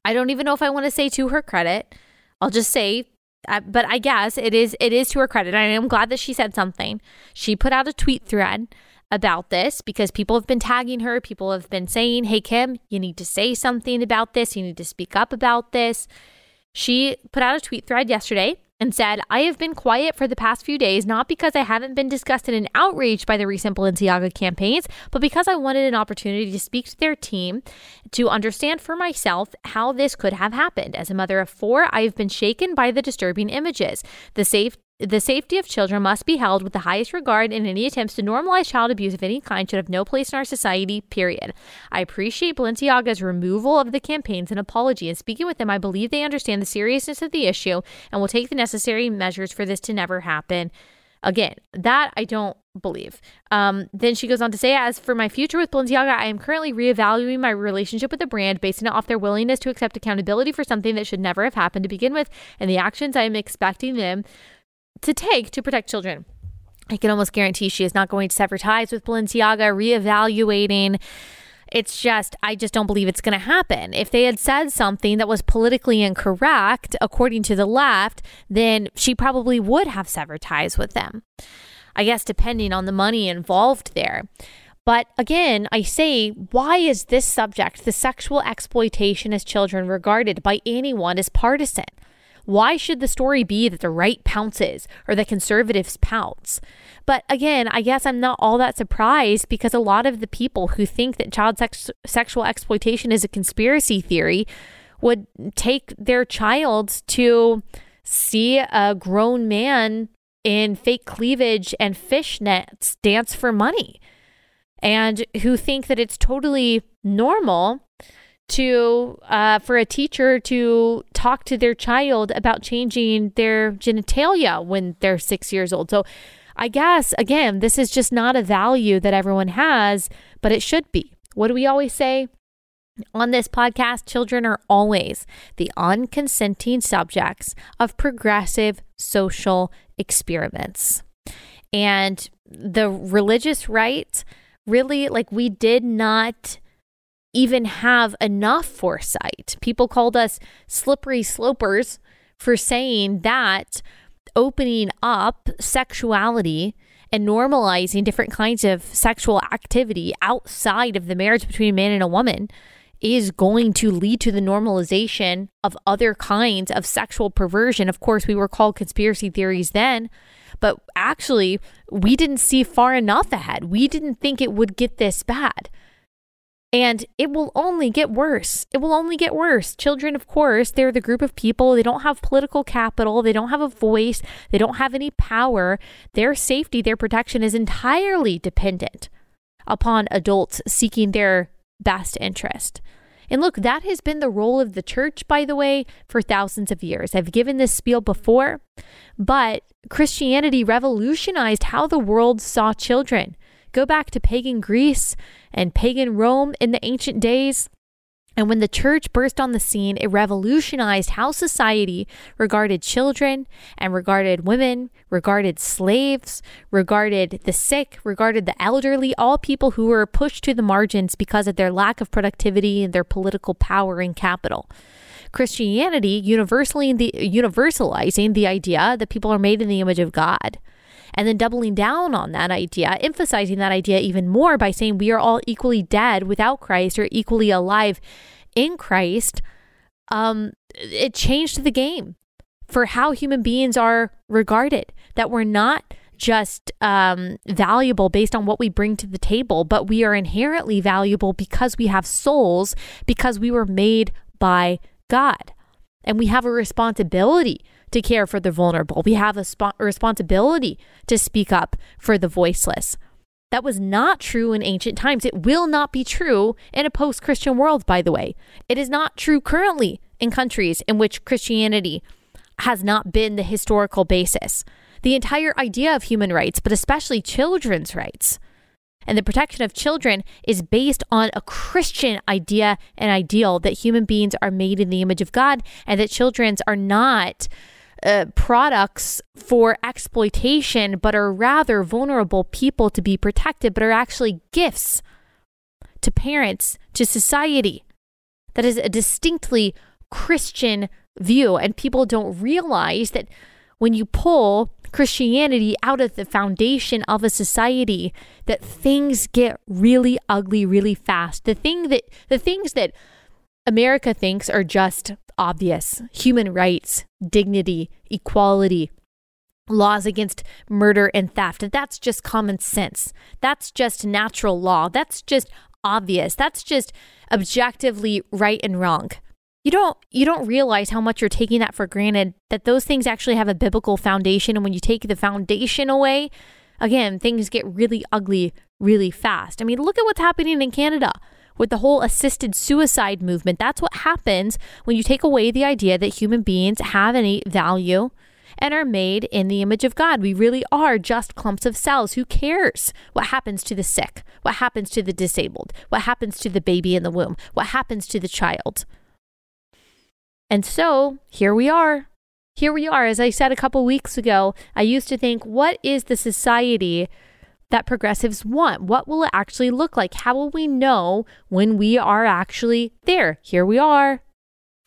I don't even know if I want to say to her credit. I'll just say uh, but I guess it is it is to her credit. I am glad that she said something. She put out a tweet thread about this because people have been tagging her. People have been saying, Hey, Kim, you need to say something about this. You need to speak up about this. She put out a tweet thread yesterday and said, I have been quiet for the past few days, not because I haven't been disgusted and outraged by the recent Balenciaga campaigns, but because I wanted an opportunity to speak to their team to understand for myself how this could have happened. As a mother of four, I have been shaken by the disturbing images. The safe the safety of children must be held with the highest regard, and any attempts to normalize child abuse of any kind should have no place in our society, period. I appreciate Balenciaga's removal of the campaigns and apology. And speaking with them, I believe they understand the seriousness of the issue and will take the necessary measures for this to never happen. Again, that I don't believe. Um, then she goes on to say, as for my future with Balenciaga, I am currently reevaluating my relationship with the brand, basing it off their willingness to accept accountability for something that should never have happened to begin with, and the actions I am expecting them to take to protect children. I can almost guarantee she is not going to sever ties with Balenciaga, reevaluating. It's just, I just don't believe it's going to happen. If they had said something that was politically incorrect, according to the left, then she probably would have severed ties with them. I guess depending on the money involved there. But again, I say, why is this subject, the sexual exploitation as children, regarded by anyone as partisan? Why should the story be that the right pounces or the conservatives pounce? But again, I guess I'm not all that surprised because a lot of the people who think that child sex- sexual exploitation is a conspiracy theory would take their child to see a grown man in fake cleavage and fishnets dance for money and who think that it's totally normal to uh, for a teacher to talk to their child about changing their genitalia when they're six years old. So I guess again, this is just not a value that everyone has, but it should be. What do we always say? On this podcast, children are always the unconsenting subjects of progressive social experiments. And the religious right, really, like, we did not even have enough foresight. People called us slippery slopers for saying that opening up sexuality and normalizing different kinds of sexual activity outside of the marriage between a man and a woman is going to lead to the normalization of other kinds of sexual perversion. Of course, we were called conspiracy theories then, but actually, we didn't see far enough ahead. We didn't think it would get this bad. And it will only get worse. It will only get worse. Children, of course, they're the group of people. They don't have political capital. They don't have a voice. They don't have any power. Their safety, their protection is entirely dependent upon adults seeking their best interest. And look, that has been the role of the church, by the way, for thousands of years. I've given this spiel before, but Christianity revolutionized how the world saw children. Go back to pagan Greece and pagan Rome in the ancient days. And when the church burst on the scene, it revolutionized how society regarded children and regarded women, regarded slaves, regarded the sick, regarded the elderly, all people who were pushed to the margins because of their lack of productivity and their political power and capital. Christianity universally the, universalizing the idea that people are made in the image of God and then doubling down on that idea, emphasizing that idea even more by saying we are all equally dead without Christ or equally alive in Christ, um, it changed the game for how human beings are regarded. That we're not just um, valuable based on what we bring to the table, but we are inherently valuable because we have souls, because we were made by God. And we have a responsibility to care for the vulnerable. We have a, a responsibility to speak up for the voiceless. That was not true in ancient times. It will not be true in a post Christian world, by the way. It is not true currently in countries in which Christianity has not been the historical basis. The entire idea of human rights, but especially children's rights, and the protection of children is based on a Christian idea and ideal that human beings are made in the image of God and that children are not uh, products for exploitation, but are rather vulnerable people to be protected, but are actually gifts to parents, to society. That is a distinctly Christian view. And people don't realize that when you pull Christianity out of the foundation of a society that things get really ugly really fast. The thing that the things that America thinks are just obvious, human rights, dignity, equality, laws against murder and theft. That's just common sense. That's just natural law. That's just obvious. That's just objectively right and wrong you don't you don't realize how much you're taking that for granted that those things actually have a biblical foundation and when you take the foundation away again things get really ugly really fast i mean look at what's happening in canada with the whole assisted suicide movement that's what happens when you take away the idea that human beings have any value and are made in the image of God. We really are just clumps of cells. Who cares what happens to the sick? What happens to the disabled? What happens to the baby in the womb? What happens to the child? And so here we are. Here we are. As I said a couple weeks ago, I used to think, what is the society that progressives want? What will it actually look like? How will we know when we are actually there? Here we are.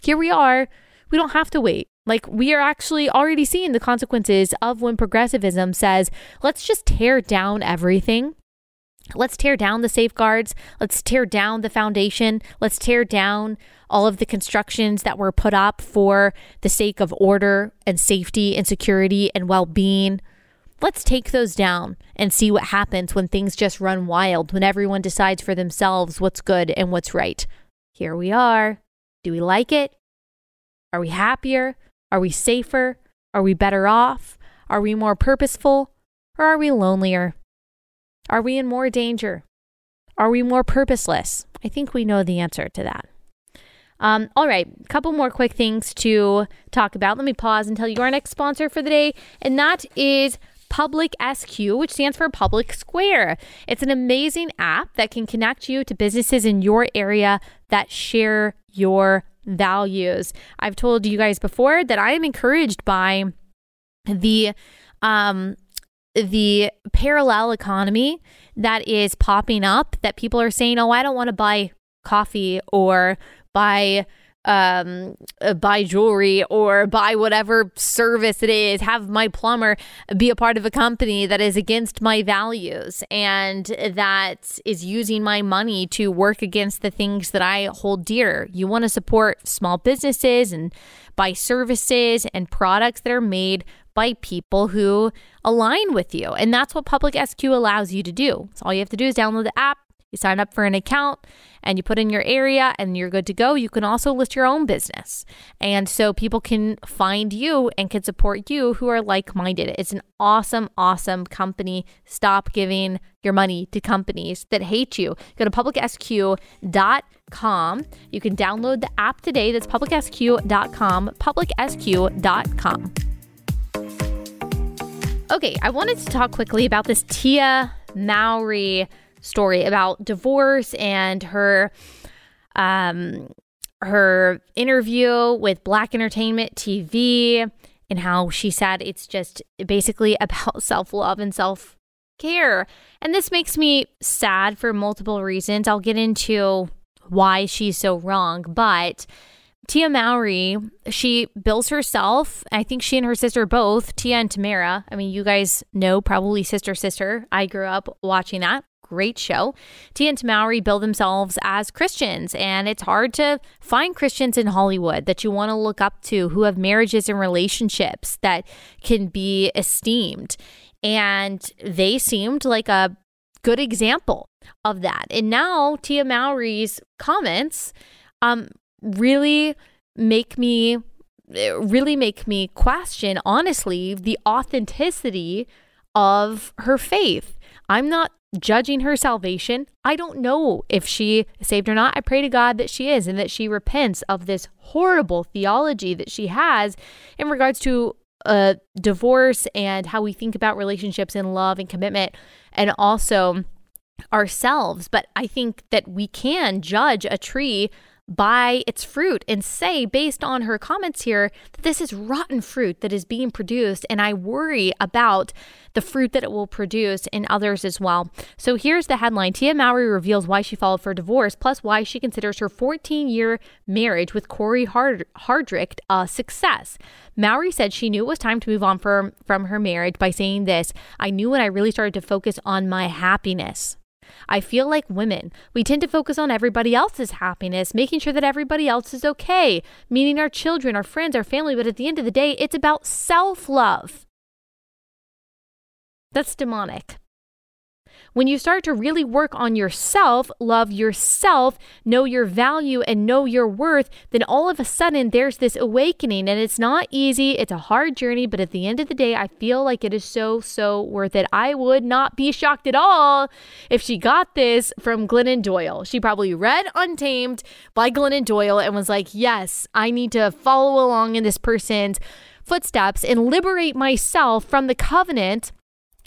Here we are. We don't have to wait. Like, we are actually already seeing the consequences of when progressivism says, let's just tear down everything Let's tear down the safeguards. Let's tear down the foundation. Let's tear down all of the constructions that were put up for the sake of order and safety and security and well being. Let's take those down and see what happens when things just run wild, when everyone decides for themselves what's good and what's right. Here we are. Do we like it? Are we happier? Are we safer? Are we better off? Are we more purposeful? Or are we lonelier? Are we in more danger? Are we more purposeless? I think we know the answer to that. Um, all right, a couple more quick things to talk about. Let me pause and tell you our next sponsor for the day, and that is Public SQ, which stands for Public Square. It's an amazing app that can connect you to businesses in your area that share your values. I've told you guys before that I am encouraged by the um, the parallel economy that is popping up that people are saying, oh, I don't want to buy coffee or buy um, uh, buy jewelry or buy whatever service it is, have my plumber be a part of a company that is against my values and that is using my money to work against the things that I hold dear. You want to support small businesses and buy services and products that are made by people who align with you. And that's what Public SQ allows you to do. So all you have to do is download the app, you sign up for an account, and you put in your area and you're good to go. You can also list your own business. And so people can find you and can support you who are like minded. It's an awesome, awesome company. Stop giving your money to companies that hate you. Go to publicsq.com. You can download the app today. That's publicsq.com, publicsq.com. Okay, I wanted to talk quickly about this Tia Mowry story about divorce and her um her interview with Black Entertainment TV and how she said it's just basically about self-love and self-care. And this makes me sad for multiple reasons. I'll get into why she's so wrong, but Tia Mowry, she bills herself. I think she and her sister both, Tia and Tamera. I mean, you guys know probably Sister Sister. I grew up watching that. Great show. Tia and Mowry bill themselves as Christians, and it's hard to find Christians in Hollywood that you want to look up to who have marriages and relationships that can be esteemed. And they seemed like a good example of that. And now Tia Mowry's comments um, really make me really make me question, honestly, the authenticity of her faith. I'm not judging her salvation. I don't know if she saved or not. I pray to God that she is and that she repents of this horrible theology that she has in regards to uh, divorce and how we think about relationships and love and commitment, and also ourselves. But I think that we can judge a tree by its fruit and say, based on her comments here, that this is rotten fruit that is being produced. And I worry about the fruit that it will produce in others as well. So here's the headline Tia Mowry reveals why she filed for divorce, plus why she considers her 14 year marriage with Cory Hard- Hardrict a success. Mowry said she knew it was time to move on from, from her marriage by saying this I knew when I really started to focus on my happiness. I feel like women, we tend to focus on everybody else's happiness, making sure that everybody else is okay, meaning our children, our friends, our family. But at the end of the day, it's about self love. That's demonic. When you start to really work on yourself, love yourself, know your value, and know your worth, then all of a sudden there's this awakening. And it's not easy, it's a hard journey, but at the end of the day, I feel like it is so, so worth it. I would not be shocked at all if she got this from Glennon Doyle. She probably read Untamed by Glennon Doyle and was like, yes, I need to follow along in this person's footsteps and liberate myself from the covenant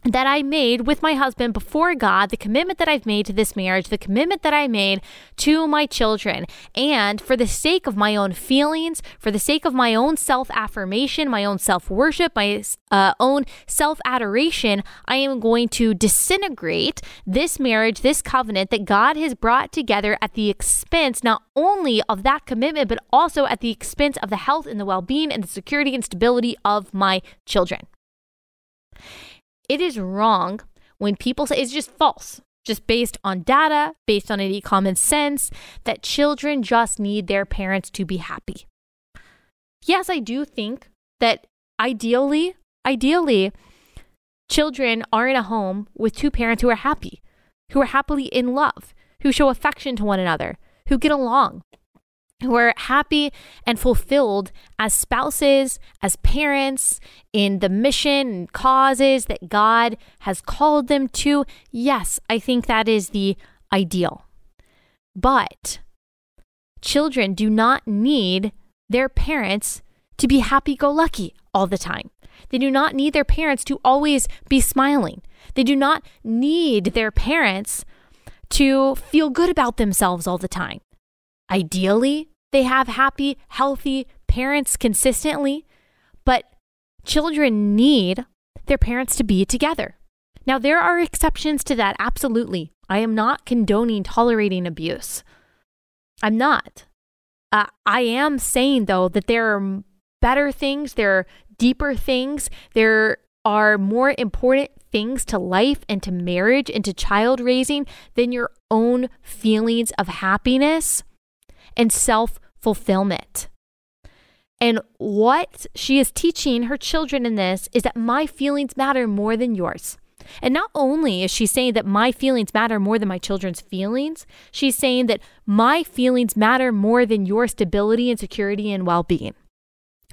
that I made with my husband before God, the commitment that I've made to this marriage, the commitment that I made to my children. And for the sake of my own feelings, for the sake of my own self affirmation, my own self worship, my uh, own self adoration, I am going to disintegrate this marriage, this covenant that God has brought together at the expense not only of that commitment, but also at the expense of the health and the well being and the security and stability of my children. It is wrong when people say it's just false, just based on data, based on any common sense, that children just need their parents to be happy. Yes, I do think that ideally, ideally, children are in a home with two parents who are happy, who are happily in love, who show affection to one another, who get along, who are happy and fulfilled as spouses, as parents, in the mission and causes that God has called them to. Yes, I think that is the ideal. But children do not need their parents to be happy go lucky all the time. They do not need their parents to always be smiling. They do not need their parents to feel good about themselves all the time. Ideally, they have happy, healthy parents consistently, but children need their parents to be together. Now, there are exceptions to that, absolutely. I am not condoning tolerating abuse. I'm not. Uh, I am saying, though, that there are better things, there are deeper things, there are more important things to life and to marriage and to child raising than your own feelings of happiness and self fulfillment. And what she is teaching her children in this is that my feelings matter more than yours. And not only is she saying that my feelings matter more than my children's feelings, she's saying that my feelings matter more than your stability and security and well being.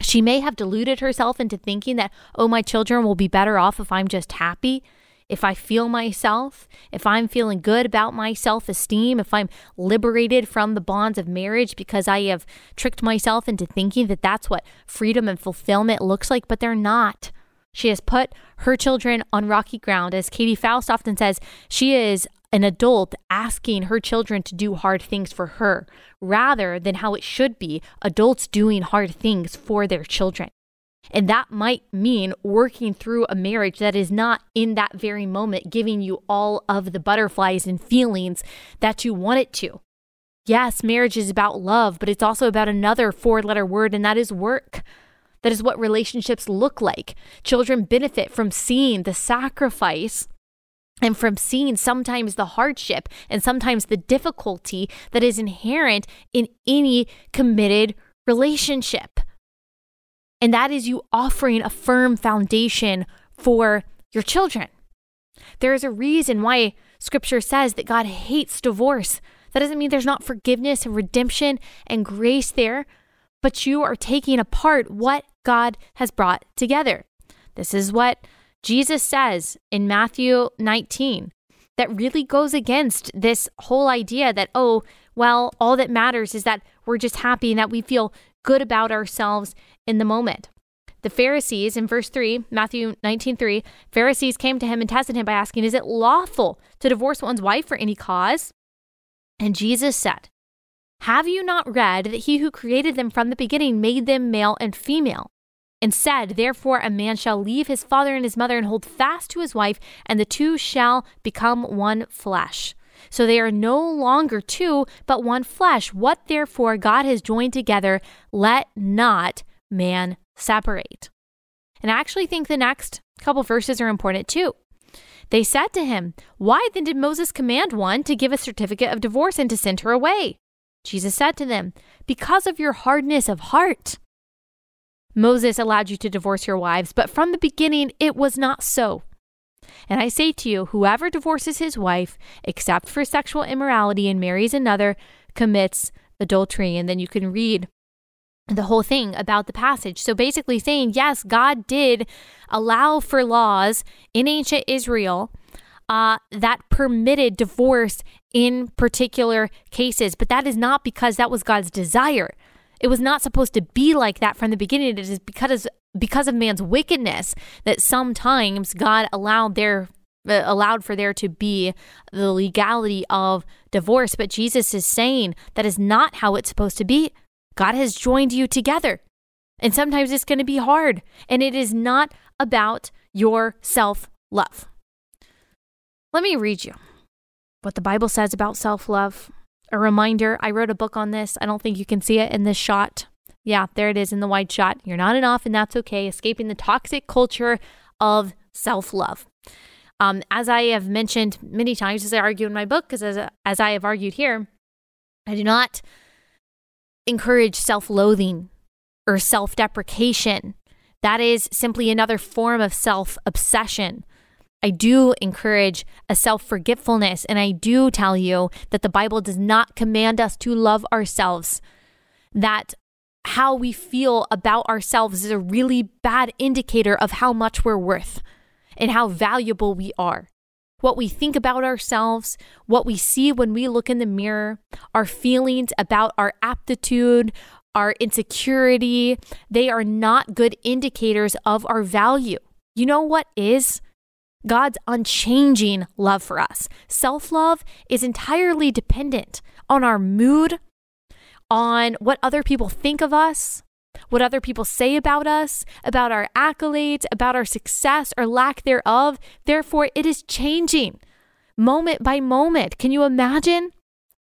She may have deluded herself into thinking that, oh, my children will be better off if I'm just happy if I feel myself, if I'm feeling good about my self esteem, if I'm liberated from the bonds of marriage because I have tricked myself into thinking that that's what freedom and fulfillment looks like, but they're not. She has put her children on rocky ground. As Katie Faust often says, she is an adult asking her children to do hard things for her rather than how it should be adults doing hard things for their children. And that might mean working through a marriage that is not in that very moment giving you all of the butterflies and feelings that you want it to. Yes, marriage is about love, but it's also about another four letter word, and that is work. That is what relationships look like. Children benefit from seeing the sacrifice and from seeing sometimes the hardship and sometimes the difficulty that is inherent in any committed relationship. And that is you offering a firm foundation for your children. There is a reason why scripture says that God hates divorce. That doesn't mean there's not forgiveness and redemption and grace there, but you are taking apart what God has brought together. This is what Jesus says in Matthew 19 that really goes against this whole idea that, oh, well, all that matters is that we're just happy and that we feel good about ourselves in the moment. The Pharisees in verse 3, Matthew 19 3, Pharisees came to him and tested him by asking, Is it lawful to divorce one's wife for any cause? And Jesus said, Have you not read that he who created them from the beginning made them male and female? And said, Therefore, a man shall leave his father and his mother and hold fast to his wife, and the two shall become one flesh. So they are no longer two, but one flesh. What therefore God has joined together, let not man separate. And I actually think the next couple verses are important too. They said to him, Why then did Moses command one to give a certificate of divorce and to send her away? Jesus said to them, Because of your hardness of heart. Moses allowed you to divorce your wives, but from the beginning it was not so. And I say to you, whoever divorces his wife, except for sexual immorality, and marries another, commits adultery. And then you can read the whole thing about the passage. So basically, saying, yes, God did allow for laws in ancient Israel uh, that permitted divorce in particular cases, but that is not because that was God's desire. It was not supposed to be like that from the beginning. It is because because of man's wickedness that sometimes God allowed there uh, allowed for there to be the legality of divorce. But Jesus is saying that is not how it's supposed to be. God has joined you together. And sometimes it's going to be hard. And it is not about your self love. Let me read you what the Bible says about self love. A reminder I wrote a book on this. I don't think you can see it in this shot. Yeah, there it is in the wide shot. You're not enough, and that's okay. Escaping the toxic culture of self love. Um, as I have mentioned many times, as I argue in my book, because as, as I have argued here, I do not encourage self loathing or self deprecation. That is simply another form of self obsession. I do encourage a self forgetfulness, and I do tell you that the Bible does not command us to love ourselves. That how we feel about ourselves is a really bad indicator of how much we're worth and how valuable we are what we think about ourselves, what we see when we look in the mirror, our feelings about our aptitude, our insecurity, they are not good indicators of our value. You know what is? God's unchanging love for us. Self love is entirely dependent on our mood, on what other people think of us, what other people say about us, about our accolades, about our success or lack thereof. Therefore, it is changing moment by moment. Can you imagine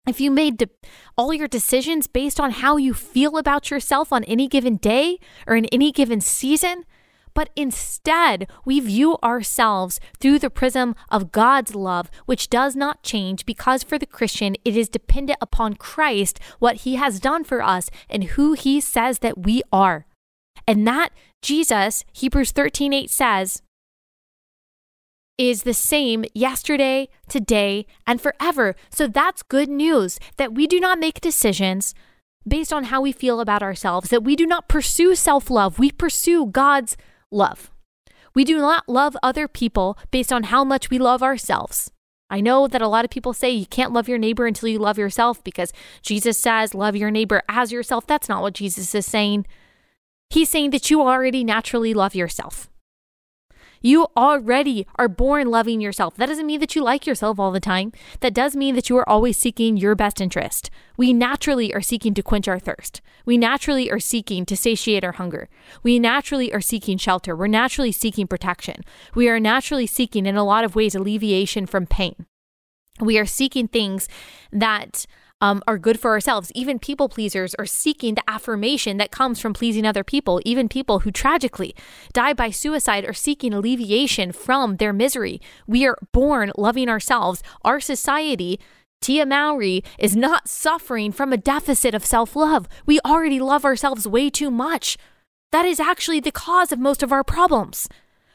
if you made de- all your decisions based on how you feel about yourself on any given day or in any given season? But instead we view ourselves through the prism of God's love, which does not change because for the Christian it is dependent upon Christ, what he has done for us, and who he says that we are. And that Jesus, Hebrews 13 8 says, is the same yesterday, today, and forever. So that's good news that we do not make decisions based on how we feel about ourselves, that we do not pursue self love, we pursue God's love. We do not love other people based on how much we love ourselves. I know that a lot of people say you can't love your neighbor until you love yourself because Jesus says, love your neighbor as yourself. That's not what Jesus is saying. He's saying that you already naturally love yourself. You already are born loving yourself. That doesn't mean that you like yourself all the time. That does mean that you are always seeking your best interest. We naturally are seeking to quench our thirst. We naturally are seeking to satiate our hunger. We naturally are seeking shelter. We're naturally seeking protection. We are naturally seeking, in a lot of ways, alleviation from pain. We are seeking things that um, are good for ourselves. Even people pleasers are seeking the affirmation that comes from pleasing other people. Even people who tragically die by suicide are seeking alleviation from their misery. We are born loving ourselves. Our society Tia Mowry is not suffering from a deficit of self love. We already love ourselves way too much. That is actually the cause of most of our problems.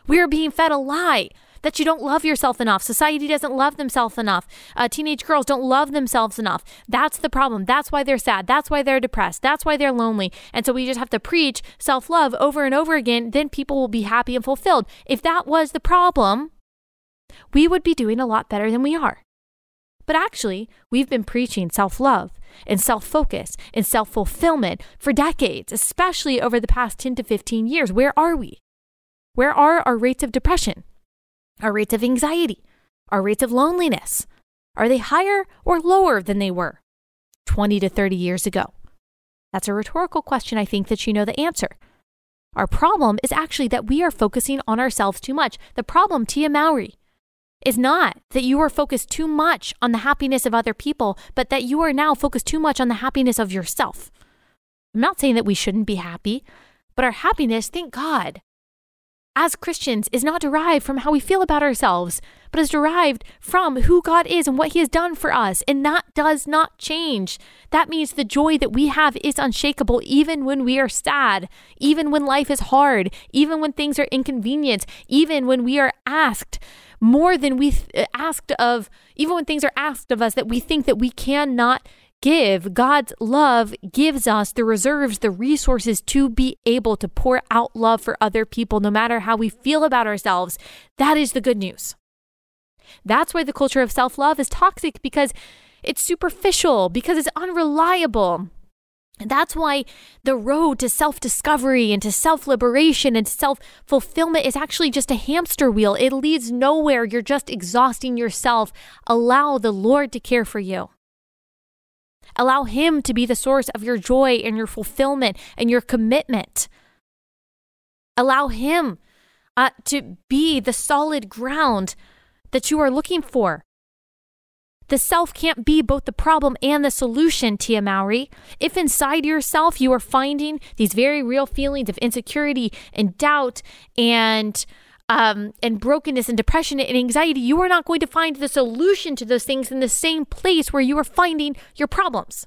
We are being fed a lie that you don't love yourself enough. Society doesn't love themselves enough. Uh, teenage girls don't love themselves enough. That's the problem. That's why they're sad. That's why they're depressed. That's why they're lonely. And so we just have to preach self love over and over again. Then people will be happy and fulfilled. If that was the problem, we would be doing a lot better than we are. But actually, we've been preaching self love and self focus and self fulfillment for decades, especially over the past 10 to 15 years. Where are we? Where are our rates of depression? Our rates of anxiety? Our rates of loneliness? Are they higher or lower than they were 20 to 30 years ago? That's a rhetorical question. I think that you know the answer. Our problem is actually that we are focusing on ourselves too much. The problem, Tia Mowry, is not that you are focused too much on the happiness of other people, but that you are now focused too much on the happiness of yourself. I'm not saying that we shouldn't be happy, but our happiness, thank God, as Christians is not derived from how we feel about ourselves, but is derived from who God is and what He has done for us. And that does not change. That means the joy that we have is unshakable even when we are sad, even when life is hard, even when things are inconvenient, even when we are asked more than we th- uh, asked of, even when things are asked of us that we think that we cannot give. God's love gives us the reserves, the resources to be able to pour out love for other people, no matter how we feel about ourselves. That is the good news. That's why the culture of self love is toxic because it's superficial, because it's unreliable. That's why the road to self discovery and to self liberation and self fulfillment is actually just a hamster wheel. It leads nowhere. You're just exhausting yourself. Allow the Lord to care for you. Allow Him to be the source of your joy and your fulfillment and your commitment. Allow Him uh, to be the solid ground that you are looking for. The self can't be both the problem and the solution, Tia Mowry. If inside yourself you are finding these very real feelings of insecurity and doubt and um, and brokenness and depression and anxiety, you are not going to find the solution to those things in the same place where you are finding your problems.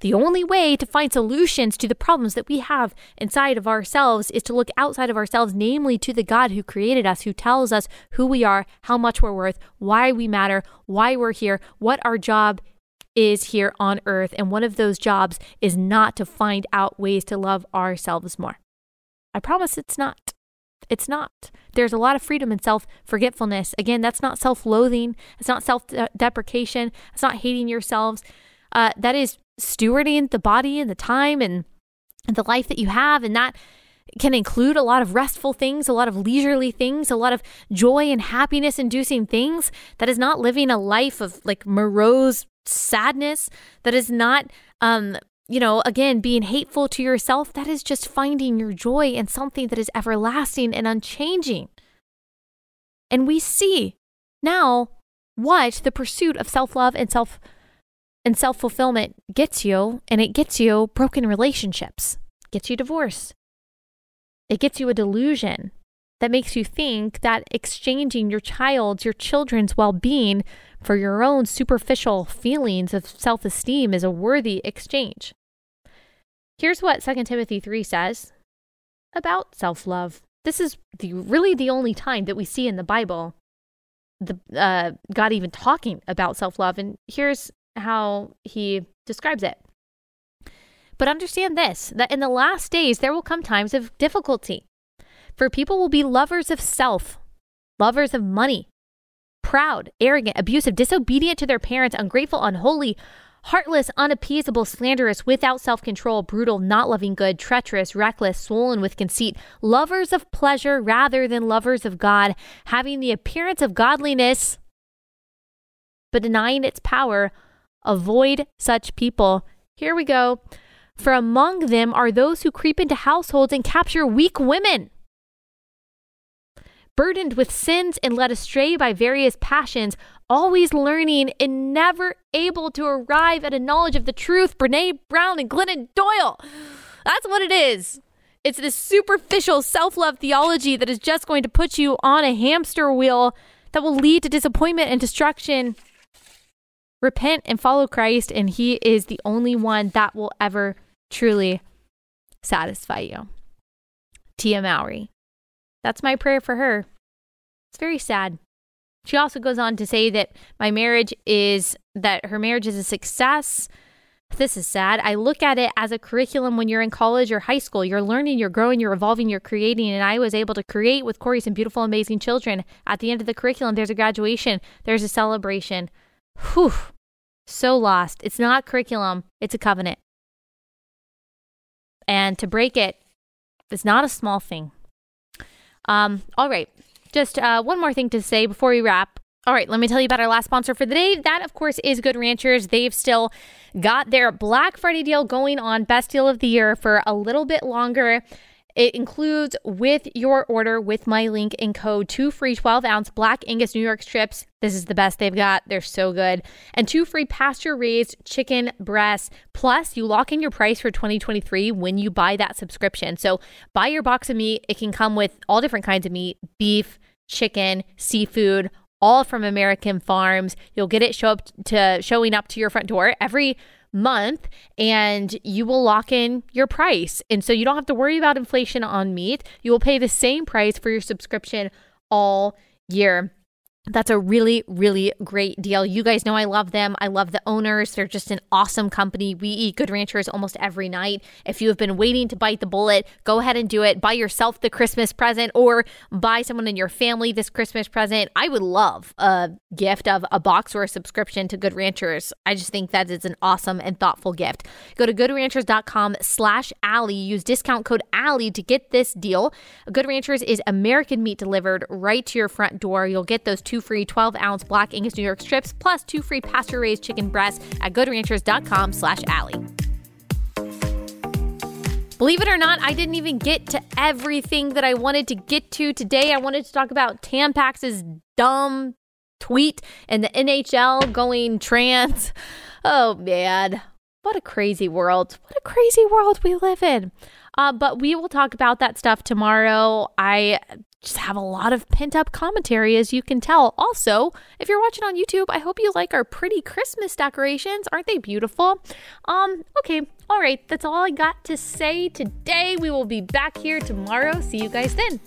The only way to find solutions to the problems that we have inside of ourselves is to look outside of ourselves, namely to the God who created us, who tells us who we are, how much we're worth, why we matter, why we're here, what our job is here on earth. And one of those jobs is not to find out ways to love ourselves more. I promise it's not. It's not. There's a lot of freedom in self forgetfulness. Again, that's not self loathing. It's not self deprecation. It's not hating yourselves. Uh, that is stewarding the body and the time and, the life that you have. And that can include a lot of restful things, a lot of leisurely things, a lot of joy and happiness inducing things. That is not living a life of like morose sadness. That is not, um, you know, again, being hateful to yourself. That is just finding your joy in something that is everlasting and unchanging. And we see now what the pursuit of self love and self and self fulfillment gets you, and it gets you broken relationships, gets you divorce. It gets you a delusion that makes you think that exchanging your child's, your children's well being for your own superficial feelings of self esteem is a worthy exchange. Here's what 2 Timothy 3 says about self love. This is the, really the only time that we see in the Bible the uh, God even talking about self love. And here's how he describes it. But understand this that in the last days there will come times of difficulty. For people will be lovers of self, lovers of money, proud, arrogant, abusive, disobedient to their parents, ungrateful, unholy, heartless, unappeasable, slanderous, without self control, brutal, not loving good, treacherous, reckless, swollen with conceit, lovers of pleasure rather than lovers of God, having the appearance of godliness, but denying its power Avoid such people. Here we go. For among them are those who creep into households and capture weak women. Burdened with sins and led astray by various passions, always learning and never able to arrive at a knowledge of the truth. Brene Brown and Glennon Doyle. That's what it is. It's this superficial self love theology that is just going to put you on a hamster wheel that will lead to disappointment and destruction repent and follow Christ, and He is the only one that will ever truly satisfy you. Tia Mowry. That's my prayer for her. It's very sad. She also goes on to say that my marriage is that her marriage is a success. This is sad. I look at it as a curriculum when you're in college or high school. You're learning, you're growing, you're evolving, you're creating. And I was able to create with Cory some beautiful, amazing children. At the end of the curriculum, there's a graduation, there's a celebration. Whew. So lost. It's not curriculum, it's a covenant. And to break it, it is not a small thing. Um, all right. Just uh, one more thing to say before we wrap. All right, let me tell you about our last sponsor for the day. That, of course, is Good Ranchers. They've still got their Black Friday deal going on, best deal of the year, for a little bit longer. It includes with your order with my link and code two free 12 ounce black Angus New York strips. This is the best they've got. They're so good. And two free pasture raised chicken breasts. Plus, you lock in your price for 2023 when you buy that subscription. So buy your box of meat. It can come with all different kinds of meat beef, chicken, seafood, all from American farms. You'll get it show up to showing up to your front door every month and you will lock in your price. And so you don't have to worry about inflation on meat. You will pay the same price for your subscription all year. That's a really, really great deal. You guys know I love them. I love the owners. They're just an awesome company. We eat Good Ranchers almost every night. If you have been waiting to bite the bullet, go ahead and do it. Buy yourself the Christmas present or buy someone in your family this Christmas present. I would love a gift of a box or a subscription to Good Ranchers. I just think that is an awesome and thoughtful gift. Go to goodranchers.com slash Allie. Use discount code Allie to get this deal. Good Ranchers is American meat delivered right to your front door. You'll get those two free 12 ounce black Angus New York strips plus two free pasture raised chicken breasts at goodranchers.com slash Allie. Believe it or not, I didn't even get to everything that I wanted to get to today. I wanted to talk about Tampax's dumb tweet and the NHL going trans. Oh man, what a crazy world. What a crazy world we live in. Uh, but we will talk about that stuff tomorrow. I just have a lot of pent up commentary, as you can tell. Also, if you're watching on YouTube, I hope you like our pretty Christmas decorations. Aren't they beautiful? Um, okay, all right, that's all I got to say today. We will be back here tomorrow. See you guys then.